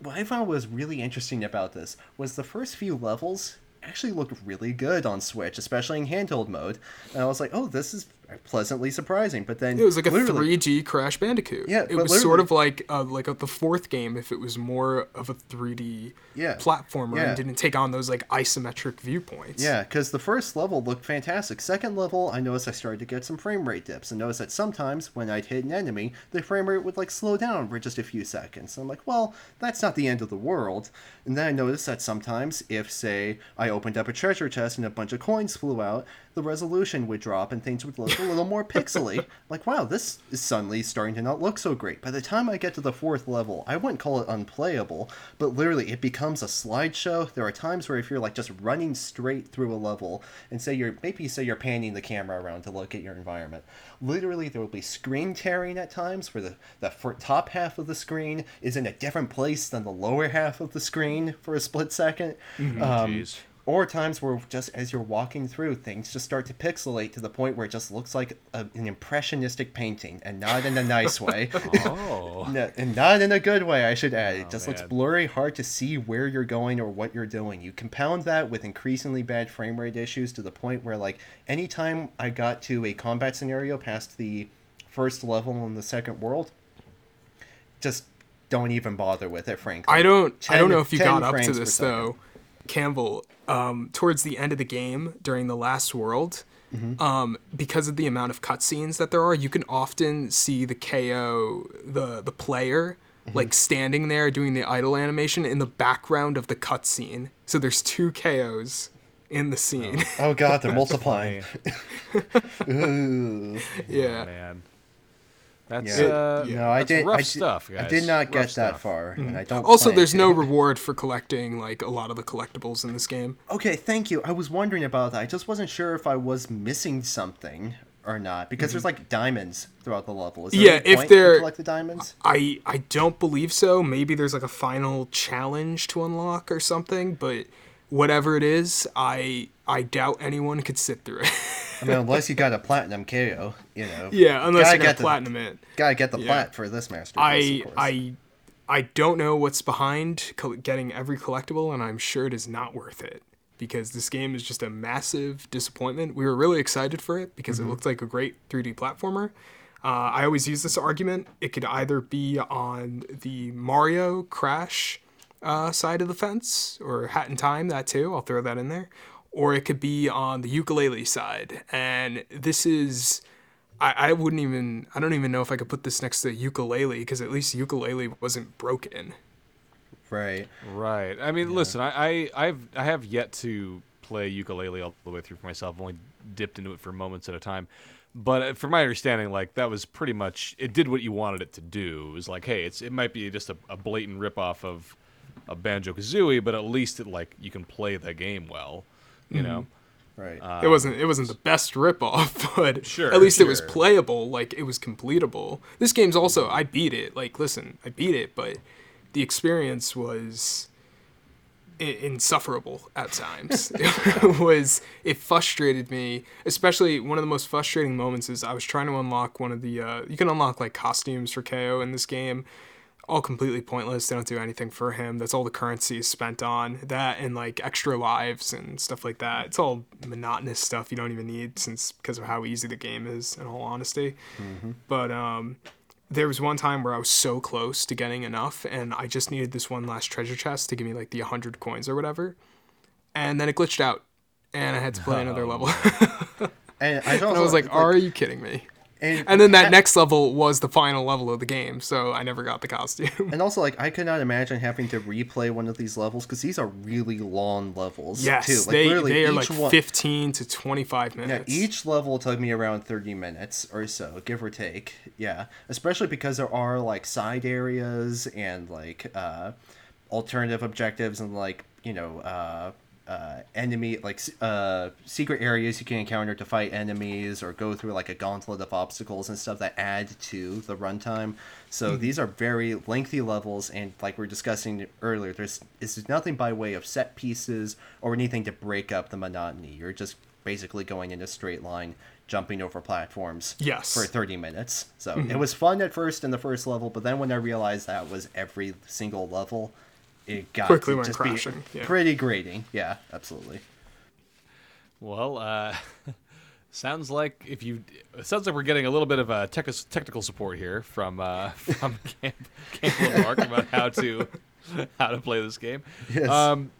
what i found was really interesting about this was the first few levels actually looked really good on switch especially in handheld mode. And i was like oh this is pleasantly surprising but then It was like a 3D Crash Bandicoot. Yeah, it was sort of like uh, like a, the fourth game if it was more of a 3D Yeah, platformer yeah. and didn't take on those like isometric viewpoints. Yeah, because the first level looked fantastic. Second level, I noticed I started to get some frame rate dips, and noticed that sometimes when I'd hit an enemy, the frame rate would like slow down for just a few seconds. And I'm like, well, that's not the end of the world. And then I noticed that sometimes, if say I opened up a treasure chest and a bunch of coins flew out, the resolution would drop and things would look a little more pixely. like, wow, this is suddenly starting to not look so great. By the time I get to the fourth level, I wouldn't call it unplayable, but literally it becomes a slideshow. There are times where if you're like just running straight through a level and say you're maybe say you're panning the camera around to look at your environment, literally there will be screen tearing at times where the, the top half of the screen is in a different place than the lower half of the screen for a split 2nd Mm-hmm. Um. Or times where just as you're walking through, things just start to pixelate to the point where it just looks like a, an impressionistic painting, and not in a nice way, Oh, No, and not in a good way. I should add. It oh, just looks blurry, hard to see where you're going or what you're doing. You compound that with increasingly bad frame rate issues to the point where, like, anytime I got to a combat scenario past the first level in the second world, just don't even bother with it, frankly. I don't. I don't know if you got up to frames per this second. though, Campbell. Um, towards the end of the game, during the last world, Mm-hmm. um, because of the amount of cutscenes that there are, you can often see the Kao, the the player, Mm-hmm. like standing there doing the idle animation in the background of the cutscene. So there's two Kaos in the scene. Oh god, they're multiplying. Funny. Ooh. yeah. Man. That's Yeah. uh, No, I did. rough I did, stuff, guys. I did not Rough get that stuff. far, and I don't. Also, there's to. no reward for collecting like a lot of the collectibles in this game. Okay, thank you. I was wondering about that. I just wasn't sure if I was missing something or not because there's like diamonds throughout the level. Is there Yeah, any if point to they're- collect the diamonds. I I don't believe so. Maybe there's like a final challenge to unlock or something, but whatever it is, I I doubt anyone could sit through it. I mean, unless you got a platinum Kao, you know. yeah, unless Gotta you got get the- platinum it. Gotta get the Yeah. plat for this master. I. I I don't know what's behind getting every collectible, and I'm sure it is not worth it because this game is just a massive disappointment. We were really excited for it because Mm-hmm. it looked like a great 3D platformer. Uh, I always use this argument. It could either be on the Mario Crash uh, side of the fence, or Hat in Time, that too. I'll throw that in there. Or it could be on the Yooka-Laylee side. And this is. I, I wouldn't even. I don't even know if I could put this next to Yooka-Laylee because at least Yooka-Laylee wasn't broken. Right. Right. I mean, listen, I, I I've I have yet to play Yooka-Laylee all the way through for myself. I've only dipped into it for moments at a time. But uh, from my understanding, like that was pretty much it did what you wanted it to do. It was like, hey, it's it might be just a, a blatant ripoff of a Banjo Kazooie, but at least it like you can play the game well. You know. Right. it wasn't. It wasn't the best ripoff, but Um, Sure, at least it was playable. Like it was completable. This game's also. I beat it. Like listen, I beat it, but the experience was insufferable at times. it was. It frustrated me. Especially one of the most frustrating moments is I was trying to unlock one of the. Uh, you can unlock like costumes for Kao in this game. All completely pointless. They don't do anything for him. That's all the currency is spent on. That and like extra lives and stuff like that. It's all monotonous stuff you don't even need since because of how easy the game is. In all honesty, but um, there was one time where I was so close to getting enough, and I just needed this one last treasure chest to give me like the hundred coins or whatever, and then it glitched out, and I had to play another level. And I, and I was like, "Are you kidding me?" And, And then that next level was the final level of the game, so I never got the costume. and also like I could not imagine having to replay one of these levels because these are really long levels. Yes, too. Like, they, literally they are like one- 15 to 25 minutes. Yeah, each level took me around 30 minutes or so, give or take. Yeah, especially because there are like side areas and like uh, alternative objectives and like, you know, uh, uh, enemy, like uh, secret areas you can encounter to fight enemies or go through like a gauntlet of obstacles and stuff that add to the runtime. So these are very lengthy levels, and like we are discussing earlier, there's is nothing by way of set pieces or anything to break up the monotony. You're just basically going in a straight line, jumping over platforms Yes. for 30 minutes. So it was fun at first in the first level, but then when I realized that was every single level, it got Quickly went just crashing, yeah. pretty grating. Yeah, absolutely. Well, uh, sounds like if you it sounds like we're getting a little bit of a tech- technical support here from uh, from Camp, Campbell and Marc about how to how to play this game. Yes. Um,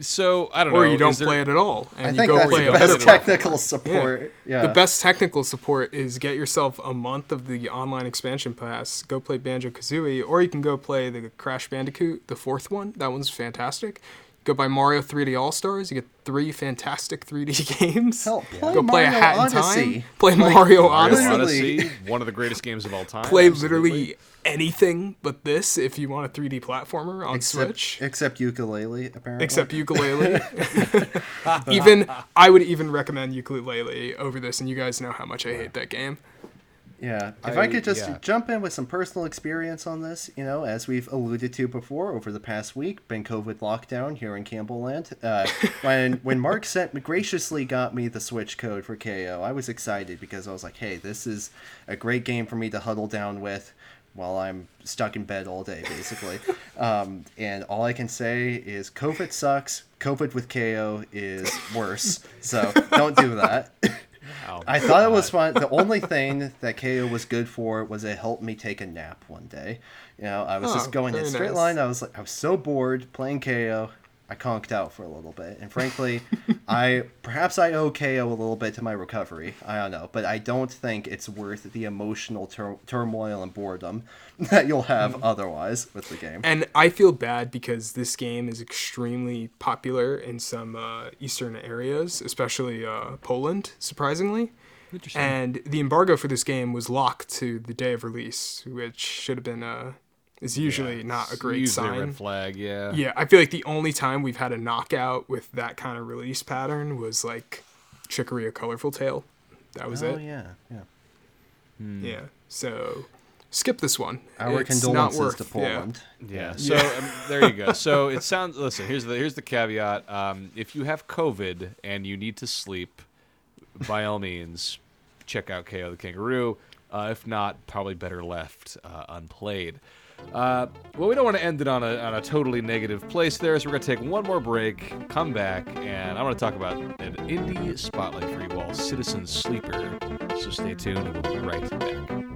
so I don't know. or you don't is there- play it at all, and I you think go that's play the a better best better level. technical support. Yeah. The best technical support is get yourself a month of the online expansion pass. Go play Banjo Kazooie, or you can go play the Crash Bandicoot, the fourth one. That one's fantastic. Go buy Mario 3D All Stars. You get three fantastic 3D games. Hell, play go play a Mario Hat in Odyssey. Time. Play Like, Mario Mario Odyssey. Literally. Odyssey, one of the greatest games of all time. Play absolutely. literally anything but this if you want a 3D platformer on except, Switch. except Yooka-Laylee, apparently. except Yooka-Laylee. even I would even recommend Yooka-Laylee over this, and you guys know how much I hate that game. Yeah, if I, I- could just yeah. jump in with some personal experience on this, you know, as we've alluded to before over the past week, been COVID lockdown here in Campbell Land. Uh, when when Marc sent graciously got me the Switch code for Kao, I was excited because I was like, hey, this is a great game for me to huddle down with while I'm stuck in bed all day, basically. um, and all I can say is COVID sucks. COVID with Kao is worse. So don't do that. Wow. I thought it was fun. The only thing that Kao was good for was it helped me take a nap one day. You know, I was Oh, just going in straight nice. line. I was like, I was so bored playing Kao. I conked out for a little bit, and frankly, I perhaps I owe Kao a little bit to my recovery. I don't know, but I don't think it's worth the emotional tur- turmoil and boredom that you'll have Mm. otherwise with the game. And I feel bad because this game is extremely popular in some uh, eastern areas, especially uh, Poland, surprisingly. Interesting. And the embargo for this game was locked to the day of release, which should have been uh, is usually Yeah, not a it's great usually a sign. red flag. Yeah. Yeah, I feel like the only time we've had a knockout with that kind of release pattern was like Chicory a Colorful Tale. That was oh it. yeah, yeah. Yeah. So skip this one. Our It's not condolences worth, to yeah. Poland. Yeah. So um, there you go. So it sounds. Listen, here's the here's the caveat. Um, if you have COVID and you need to sleep, by all means, check out Kao the Kangaroo. Uh, if not, probably better left uh, unplayed. Uh, well, we don't want to end it on a, on a totally negative place there, so we're going to take one more break, come back, and I want to talk about an indie spotlight for you all, Citizen Sleeper. So stay tuned, and we'll be right back.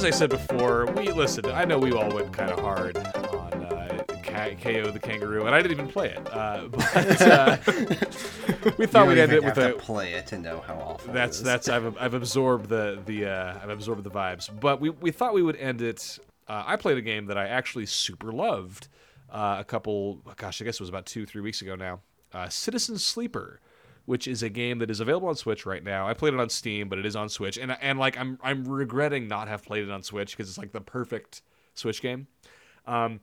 As I said before, we listen. I know we all went kind of hard on uh, K- Kao the Kangaroo, and I didn't even play it. Uh, but uh, we thought we'd end it with have a. to play it to know how awful. That's that's I've I've absorbed the the uh, I've absorbed the vibes. But we we thought we would end it. Uh, I played a game that I actually super loved. Uh, a couple, gosh, I guess it was about two three weeks ago now. Uh, Citizen Sleeper, which is a game that is available on Switch right now. I played it on Steam, but it is on Switch, and and like I'm I'm regretting not have played it on Switch because it's like the perfect Switch game. Um,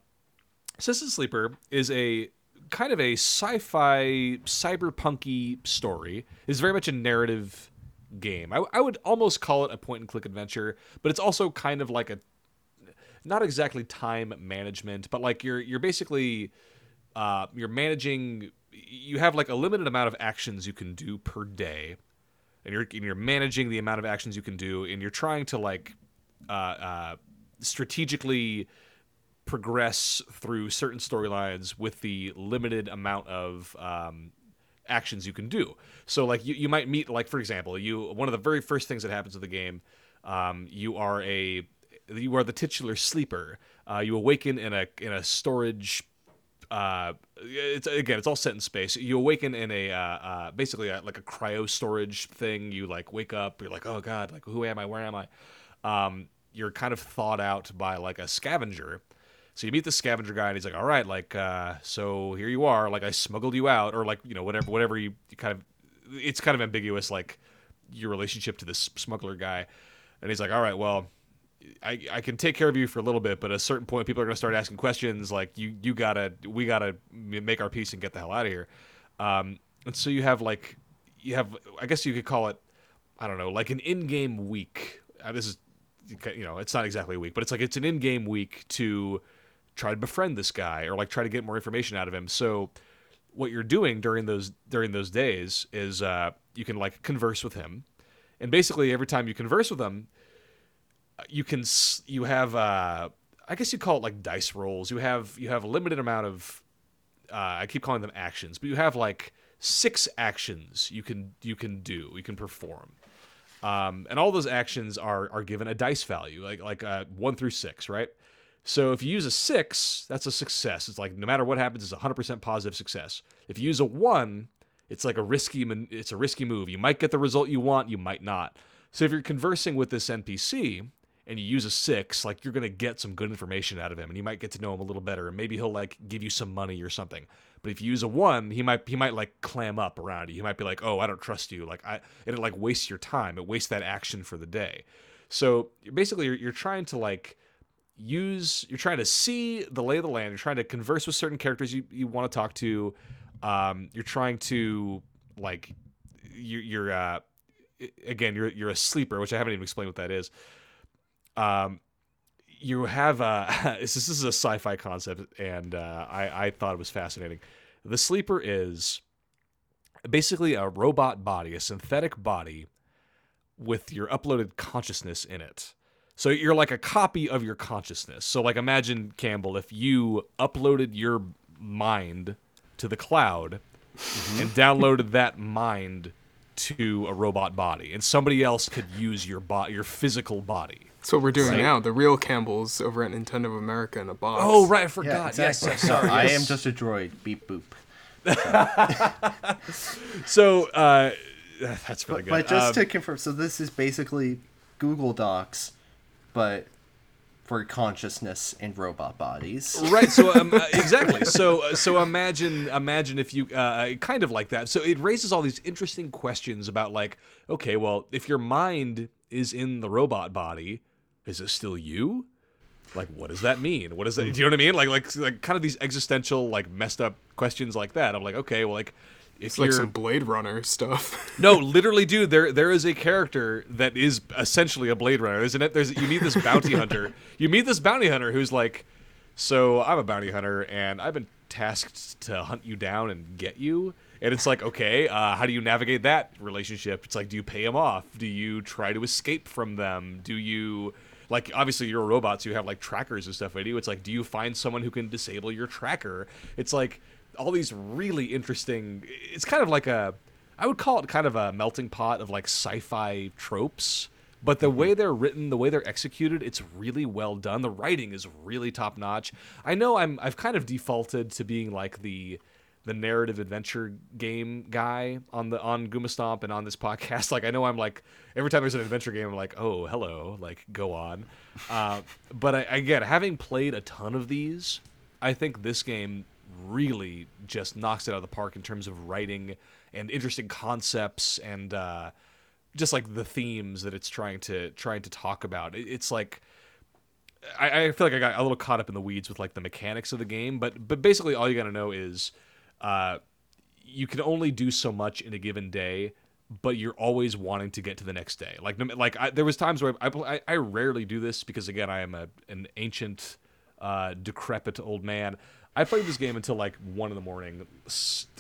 Citizen Sleeper is a kind of a sci-fi cyberpunky story. It's very much a narrative game. I, I would almost call it a point-and-click adventure, but it's also kind of like a not exactly time management, but like you're you're basically uh, you're managing. You have like a limited amount of actions you can do per day, and you're and you're managing the amount of actions you can do, and you're trying to like uh, uh, strategically progress through certain storylines with the limited amount of um, actions you can do. So like you, you might meet like for example, you one of the very first things that happens in the game, um, you are a you are the titular sleeper. Uh, you awaken in a in a storage. Uh, it's again, it's all set in space. You awaken in a uh, uh, basically a, like a cryo storage thing. You like wake up. You're like, oh god, like who am I? Where am I? Um, you're kind of thawed out by like a scavenger. So you meet the scavenger guy, and he's like, "All right, like, uh, so here you are. Like, I smuggled you out, or like, you know, whatever, whatever you, you kind of. It's kind of ambiguous, like your relationship to this smuggler guy." And he's like, "All right, well, I, I can take care of you for a little bit, but at a certain point, people are gonna start asking questions. Like, you you gotta, we gotta make our peace and get the hell out of here." Um, and so you have like, you have, I guess you could call it, I don't know, like an in-game week. Uh, this is, you know, it's not exactly a week, but it's like it's an in-game week to try to befriend this guy or like try to get more information out of him. So what you're doing during those during those days is uh, you can like converse with him, and basically every time you converse with him, you can you have uh, I guess you call it like dice rolls. You have you have a limited amount of uh, I keep calling them actions, but you have like six actions you can you can do you can perform. Um, and all those actions are are given a dice value, like like uh, one through six, right? So if you use a six, that's a success. It's like no matter what happens, it's a hundred percent positive success. If you use a one, it's like a risky it's a risky move. You might get the result you want, you might not. So if you're conversing with this NPC and you use a six, like you're gonna get some good information out of him, and you might get to know him a little better, and maybe he'll like give you some money or something. But if you use a one, he might he might like clam up around you. He might be like, "Oh, I don't trust you." Like I, it like wastes your time. It wastes that action for the day. So basically, you're, you're trying to like use. You're trying to see the lay of the land. You're trying to converse with certain characters you you want to talk to. Um, you're trying to like you, you're uh, again you're you're a sleeper, which I haven't even explained what that is. Um, you have uh, this, is a sci-fi concept, and uh, I I thought it was fascinating. The sleeper is basically a robot body, a synthetic body with your uploaded consciousness in it. So you're like a copy of your consciousness. So like imagine Campbell if you uploaded your mind to the cloud and downloaded that mind to a robot body and somebody else could use your body your physical body. That's what we're doing Right. now. The real Campbell's over at Nintendo of America in a box. Oh right, I Yeah, forgot. exactly. Yes, sorry. I am just a droid. Beep boop. So uh that's really good. but just Um, to confirm, so this is basically Google Docs, but for consciousness and robot bodies. right so um, uh, exactly so uh, so imagine imagine if you uh, kind of like that so it raises all these interesting questions about like okay well if your mind is in the robot body is it still you like what does that mean what does that do you know what i mean like like like kind of these existential like messed up questions like that i'm like okay well like if It's like some Blade Runner stuff. no, literally, dude. There, there is a character that is essentially a Blade Runner. There's an, there's you meet this bounty hunter. You meet this bounty hunter who's like, so I'm a bounty hunter and I've been tasked to hunt you down and get you. And it's like, okay, uh, how do you navigate that relationship? It's like, do you pay them off? Do you try to escape from them? Do you like obviously you're a robot, so you have like trackers and stuff with you. It's like, do you find someone who can disable your tracker? It's like all these really interesting. It's kind of like a I would call it kind of a melting pot of like sci-fi tropes. But the way mm-hmm. they're written, the way they're executed, it's really well done. The writing is really top notch. I know I'm I've kind of defaulted to being like the the narrative adventure game guy on the on Goomba Stomp and on this podcast. Like I know I'm like every time there's an adventure game, I'm like, oh hello, like go on. Uh, but I, again, having played a ton of these, I think this game really just knocks it out of the park in terms of writing and interesting concepts and uh, just like the themes that it's trying to trying to talk about. It, it's like I, I feel like I got a little caught up in the weeds with like the mechanics of the game, but but basically all you got to know is uh, you can only do so much in a given day, but you're always wanting to get to the next day. Like like I, there was times where I, I I rarely do this because again I am a an ancient uh, decrepit old man. I played this game until like one in the morning,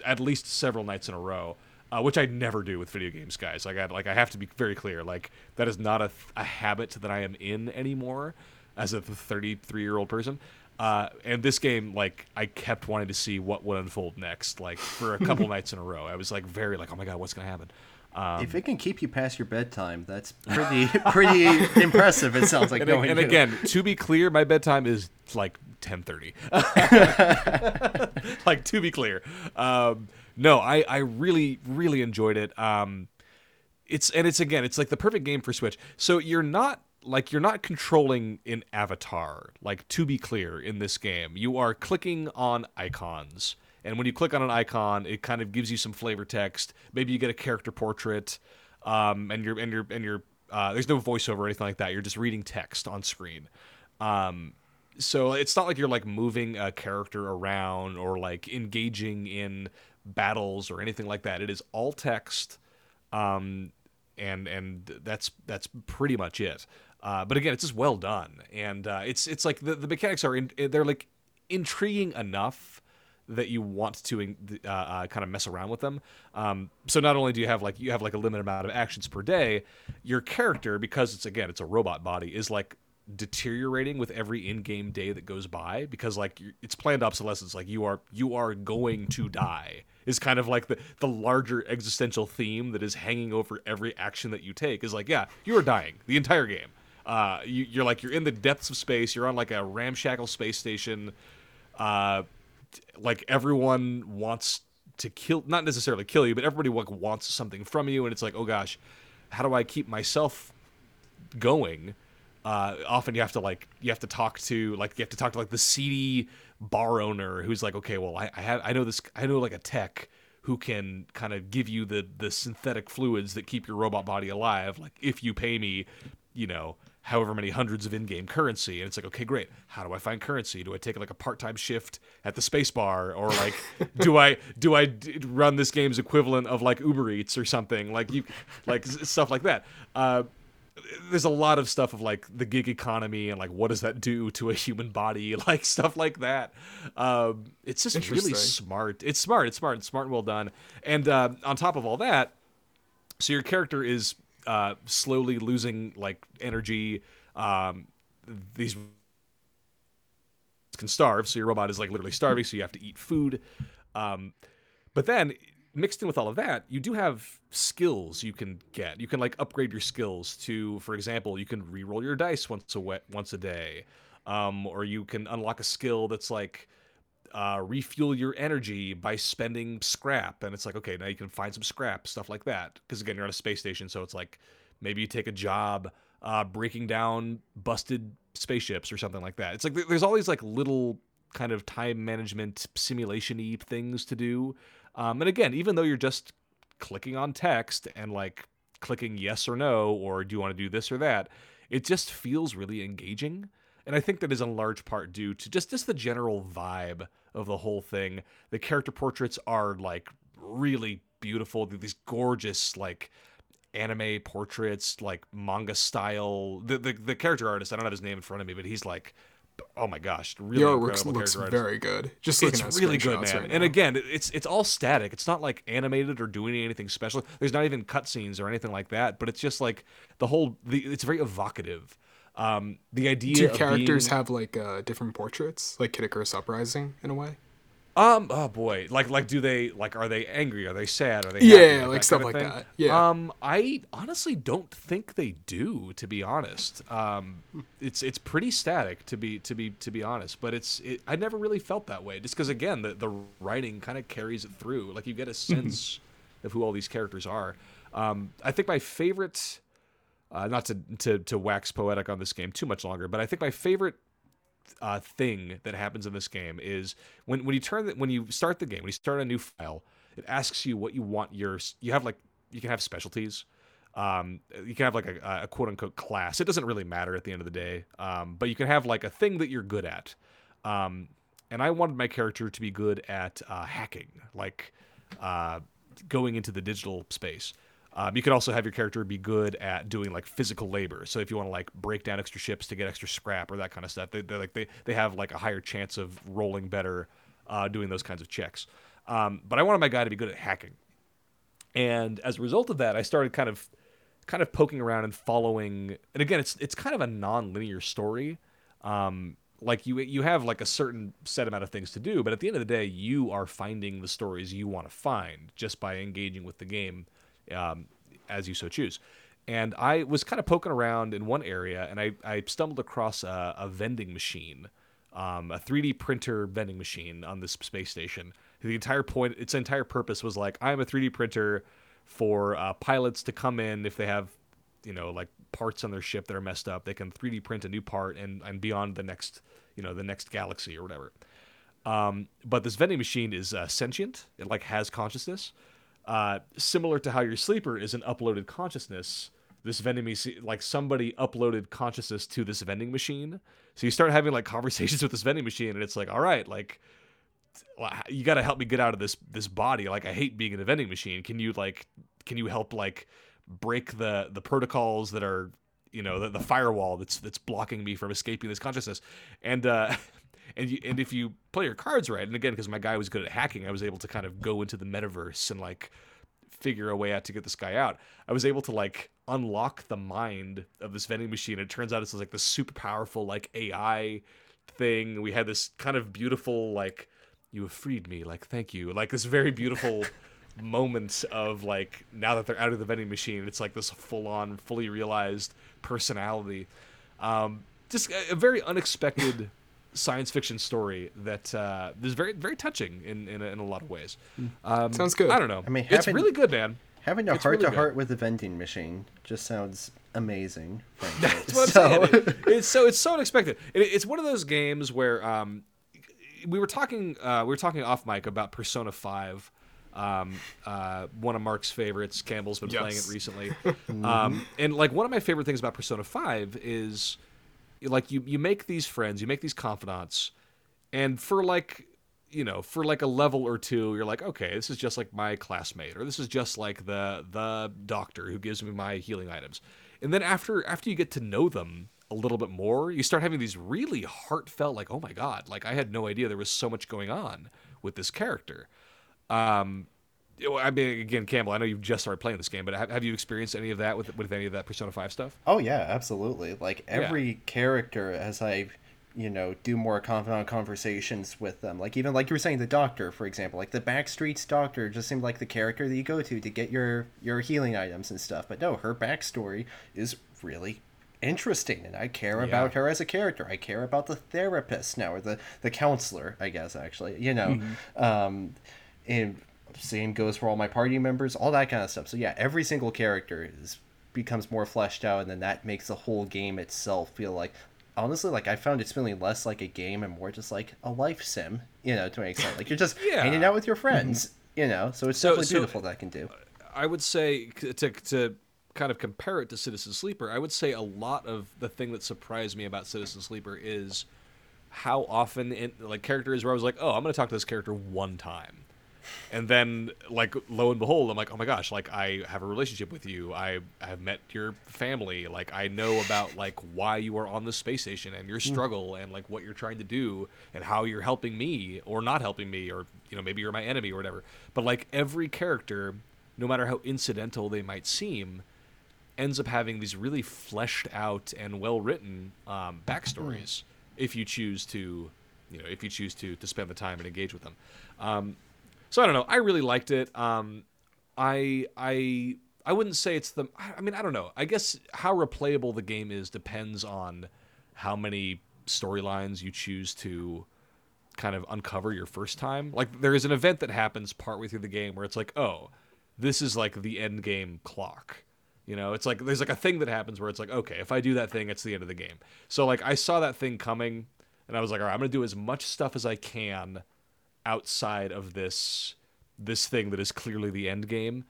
at least several nights in a row. Uh, which I never do with video games, guys. Like I like I have to be very clear. Like that is not a, a habit that I am in anymore as a 33 year old person. Uh, and this game, like, I kept wanting to see what would unfold next. Like for a couple nights in a row, I was like very like, oh my god, what's gonna happen? Um, if it can keep you past your bedtime, that's pretty pretty impressive. It sounds like and, knowing and you. again, to be clear, my bedtime is like 10:30. like to be clear, um, no, I I really really enjoyed it. Um, it's and it's again, it's like the perfect game for Switch. So you're not like you're not controlling an avatar. Like to be clear, in this game, you are clicking on icons. And when you click on an icon, it kind of gives you some flavor text. Maybe you get a character portrait, um, and you're and you're and you're uh, there's no voiceover or anything like that. You're just reading text on screen. Um, so it's not like you're like moving a character around or like engaging in battles or anything like that. It is all text, um, and and that's that's pretty much it. Uh, but again, it's just well done, and uh, it's it's like the, the mechanics are in, they're like intriguing enough that you want to uh, uh, kind of mess around with them. Um, so not only do you have like you have like a limited amount of actions per day, your character because it's again it's a robot body is like deteriorating with every in-game day that goes by because like it's planned obsolescence like you are you are going to die is kind of like the the larger existential theme that is hanging over every action that you take is like yeah you are dying the entire game uh you, you're like you're in the depths of space. You're on like a ramshackle space station. Uh like everyone wants to kill not necessarily kill you but everybody like wants something from you. And it's like oh gosh how do i keep myself going? Uh, often you have to like you have to talk to like you have to talk to like the seedy bar owner who's like, okay, well, I, I have I know this I know like a tech who can kind of give you the the synthetic fluids that keep your robot body alive. Like if you pay me, you know, however many hundreds of in-game currency and it's like okay great. How do i find currency? Do i take like a part-time shift at the space bar or like do i do I d- run this game's equivalent of like uber eats or something? Like you like stuff like that. Uh, there's a lot of stuff of like the gig economy and like what does that do to a human body? Like stuff like that. Um, it's just really smart. It's smart. It's smart. It's smart and well done. And uh, on top of all that so your character is uh, slowly losing like energy. Um, these can starve, so your robot is like literally starving, so you have to eat food. Um, but then mixed in with all of that, you do have skills you can get. You can like upgrade your skills to, for example, you can re-roll your dice once a we- once a day, um, or you can unlock a skill that's like uh, refuel your energy by spending scrap. And it's like, okay, now you can find some scrap, stuff like that. Because again, you're on a space station, so it's like maybe you take a job uh, breaking down busted spaceships or something like that. It's like there's all these like little kind of time management simulation y things to do. Um, and again, even though you're just clicking on text and like clicking yes or no, or do you want to do this or that, it just feels really engaging. And I think that is in large part due to just just the general vibe of the whole thing. The character portraits are like really beautiful. These gorgeous like anime portraits, like manga style. The, the the character artist, I don't have his name in front of me, but he's like, oh my gosh, really the artwork incredible looks artist very good. Just looking it's at really good, man. right and again, it's it's all static. It's not like animated or doing anything special. There's not even cutscenes or anything like that. But it's just like the whole. The, it's very evocative. Um, the idea. do of characters being, have like uh, different portraits, like Kid Icarus Uprising, in a way? Um. Oh boy. Like like do they like are they angry? Are they sad? Are they Yeah, happy? like that stuff like thing? that. Yeah. Um. I honestly don't think they do. To be honest. Um. It's it's pretty static. To be to be to be honest. But it's it, I never really felt that way. Just because again the the writing kind of carries it through. Like you get a sense of who all these characters are. Um. I think my favorite. Uh, not to, to to wax poetic on this game too much longer, but I think my favorite uh, thing that happens in this game is when when you turn the, when you start the game when you start a new file it asks you what you want your you have like you can have specialties. Um, you can have like a, a quote unquote class. It doesn't really matter at the end of the day um, but you can have like a thing that you're good at. Um, and I wanted my character to be good at uh, hacking like uh, going into the digital space um, you can also have your character be good at doing like physical labor. So if you want to like break down extra ships to get extra scrap or that kind of stuff, they they like they they have like a higher chance of rolling better uh, doing those kinds of checks. Um, but I wanted my guy to be good at hacking, and as a result of that, I started kind of kind of poking around and following. And again, it's it's kind of a non-linear story. Um, like you you have like a certain set amount of things to do, but at the end of the day, you are finding the stories you want to find just by engaging with the game um, as you so choose. And I was kind of poking around in one area, and I, I stumbled across a, a vending machine, um, a 3D printer vending machine on this space station. The entire point, its entire purpose was like, I'm a 3D printer for uh, pilots to come in if they have, you know, like parts on their ship that are messed up. They can 3D print a new part and and beyond the next, you know, the next galaxy or whatever. Um, but this vending machine is uh, sentient. It like has consciousness. Uh, similar to how your sleeper is an uploaded consciousness, this vending machine, like somebody uploaded consciousness to this vending machine. So you start having like conversations with this vending machine, and it's like, all right, like you got to help me get out of this this body. Like I hate being in a vending machine. Can you like can you help like break the the protocols that are you know the, the firewall that's that's blocking me from escaping this consciousness and uh and you, and if you play your cards right and again because my guy was good at hacking i was able to kind of go into the metaverse and like figure a way out to get this guy out. I was able to like unlock the mind of this vending machine. It turns out it's like this super powerful like ai thing. We had this kind of beautiful like you have freed me like thank you. Like this very beautiful moment of like now that they're out of the vending machine it's like this full on fully realized personality. Um just a, a very unexpected science fiction story that uh is very very touching in in a, in a lot of ways um Sounds good. i don't know I mean, it's really good man Having a It's heart really to good. heart with a vending machine just sounds amazing. That's what I'm So- saying. It- it's so it's so unexpected. It, it's one of those games where um, we were talking uh, we were talking off mic about Persona Five. Um, uh, one of Marc's favorites. Campbell's been playing it recently, um, and like one of my favorite things about Persona Five is like you you make these friends, you make these confidants, and for like you know for like a level or two, you're like, okay, this is just like my classmate, or this is just like the the doctor who gives me my healing items, and then after after you get to know them a little bit more, you start having these really heartfelt, like, oh my god, like I had no idea there was so much going on with this character. Um, I mean, again, Campbell, I know you've just started playing this game, but have, have you experienced any of that with with any of that Persona Five stuff? Oh yeah, absolutely. Like every character, as I, you know, do more confidant conversations with them. Like even like you were saying, the doctor, for example, like the Backstreets doctor just seemed like the character that you go to to get your your healing items and stuff. But no, her backstory is really interesting, and I care about her as a character. I care about the therapist now, or the the counselor, I guess actually. You know, um, and same goes for all my party members, all that kind of stuff. So yeah, every single character is becomes more fleshed out, and then that makes the whole game itself feel like. Honestly, like I found it's feeling less like a game and more just like a life sim, you know, to an extent. Like you're just Yeah. hanging out with your mm-hmm. friends, you know. So it's So- definitely so- beautiful that I can do. I would say to to kind of compare it to Citizen Sleeper, I would say a lot of the thing that surprised me about Citizen Sleeper is how often in like characters where I was like, oh, I'm gonna talk to this character one time. And then, like, lo and behold, I'm like, oh my gosh, like, I have a relationship with you. I have met your family. Like, I know about, like, why you are on the space station and your struggle and, like, what you're trying to do and how you're helping me or not helping me or, you know, maybe you're my enemy or whatever. But, like, every character, no matter how incidental they might seem, ends up having these really fleshed out and well written um, backstories if you choose to you know if you choose to to spend the time and engage with them um, so i don't know i really liked it um, i i i wouldn't say it's the i mean i don't know i guess how replayable the game is depends on how many storylines you choose to kind of uncover your first time. Like there is an event that happens partway through the game where it's like, oh, this is like the end game clock. You know, it's like there's like a thing that happens where it's like, okay, if I do that thing, it's the end of the game. So like I saw that thing coming and I was like, all right, I'm gonna do as much stuff as I can outside of this this thing that is clearly the end game.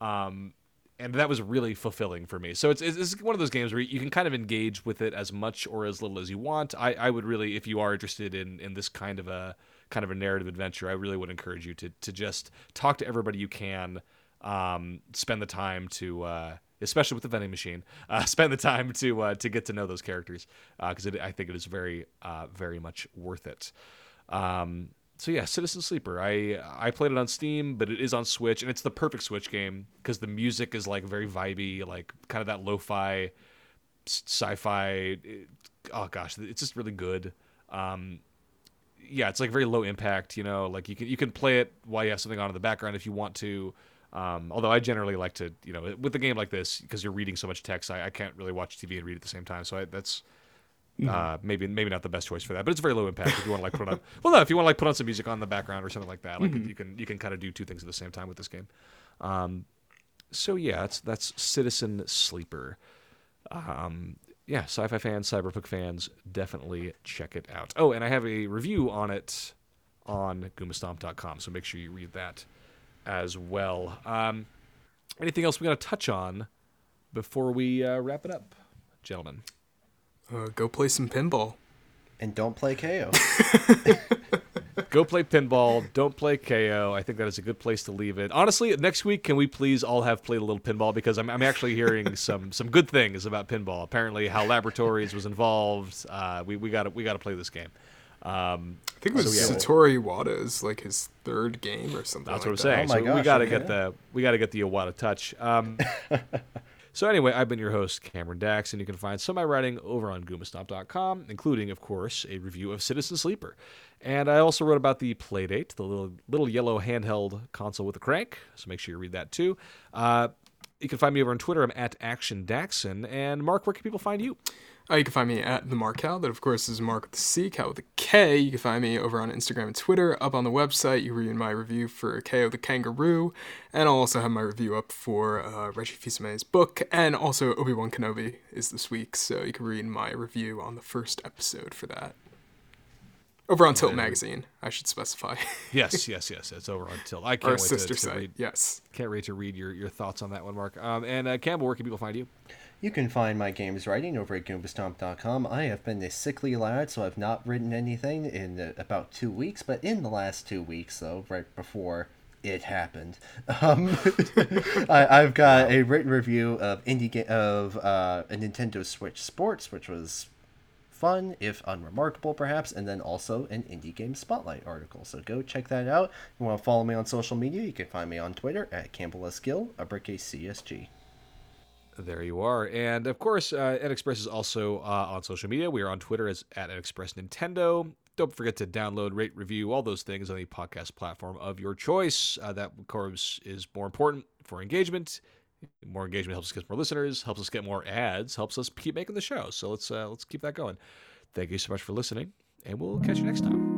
Um, and that was really fulfilling for me. So it's, it's it's one of those games where you can kind of engage with it as much or as little as you want. I, I would really, if you are interested in, in this kind of a kind of a narrative adventure, I really would encourage you to to just talk to everybody you can. Um, spend the time to, uh, especially with the vending machine, uh, spend the time to uh, to get to know those characters because I think it is very uh, very much worth it. Um, so yeah, Citizen Sleeper. I I played it on Steam, but it is on Switch, and it's the perfect Switch game because the music is like very vibey, like kind of that lo-fi, sci-fi. it- oh gosh, it's just really good. Um, yeah, it's like very low impact. You know, like you can you can play it while you have something on in the background if you want to. Um, although I generally like to, you know, with a game like this because you're reading so much text, I, I can't really watch TV and read at the same time. So I, that's uh, maybe maybe not the best choice for that, but it's very low impact if you want to like put on. Well, no, if you want to like put on some music on the background or something like that, like you can you can kind of do two things at the same time with this game. Um, so yeah, that's that's Citizen Sleeper. Um, yeah, sci-fi fans, cyberpunk fans, definitely check it out. Oh, and I have a review on it on goombastomp.com, so make sure you read that as well. Um, anything else we got to touch on before we uh, wrap it up, gentlemen? Uh, go play some pinball. And don't play Kao. Go play pinball. Don't play Kao. I think that is a good place to leave it. Honestly, next week, can we please all have played a little pinball? Because I'm, I'm actually hearing some some good things about pinball. Apparently, HAL Laboratories was involved. Uh, we we got to we got to play this game. Um, I think it was So, yeah. Satoru Iwata's like his third game or something. That's like what I'm saying. Oh my so we got to okay. get the we got to get the Iwata touch. Um, so anyway, I've been your host Cameron Dax, and you can find some of my writing over on goombastomp.com, including, of course, a review of Citizen Sleeper. And I also wrote about the Playdate, the little little yellow handheld console with a crank. So make sure you read that too. Uh, you can find me over on Twitter. I'm at Action Daxon. And Marc, where can people find you? Uh, you can find me at the Markow. That of course is Mark with a C, Cow with a K. You can find me over on Instagram and Twitter. Up on the website, you read my review for Kao the Kangaroo, and I'll also have my review up for uh, Reggie Fils-Aimé's book, and also Obi Wan Kenobi is this week, so you can read my review on the first episode for that. Over on Tilt Magazine, I should specify. yes, yes, yes. It's over on Tilt. I can't wait sister to, to site. read. Yes. Can't wait to read your, your thoughts on that one, Marc. Um, and uh, Campbell, where can people find you? You can find my games writing over at goombastomp.com. I have been a sickly lad, so I've not written anything in uh, about two weeks, but in the last two weeks, though, right before it happened, um, I, I've got a written review of indie ga- of uh, a Nintendo Switch Sports, which was fun, if unremarkable, perhaps, and then also an indie game spotlight article. So go check that out. If you want to follow me on social media, you can find me on Twitter at Campbell S. Gill, uppercase CSG. There you are. And of course, uh, NXpress is also uh, on social media. We are on Twitter as at NXpress Nintendo. Don't forget to download, rate, review, all those things on the podcast platform of your choice. Uh, that, of course, is more important for engagement. More engagement helps us get more listeners, helps us get more ads, helps us keep making the show. So let's uh, let's keep that going. Thank you so much for listening, and we'll catch you next time.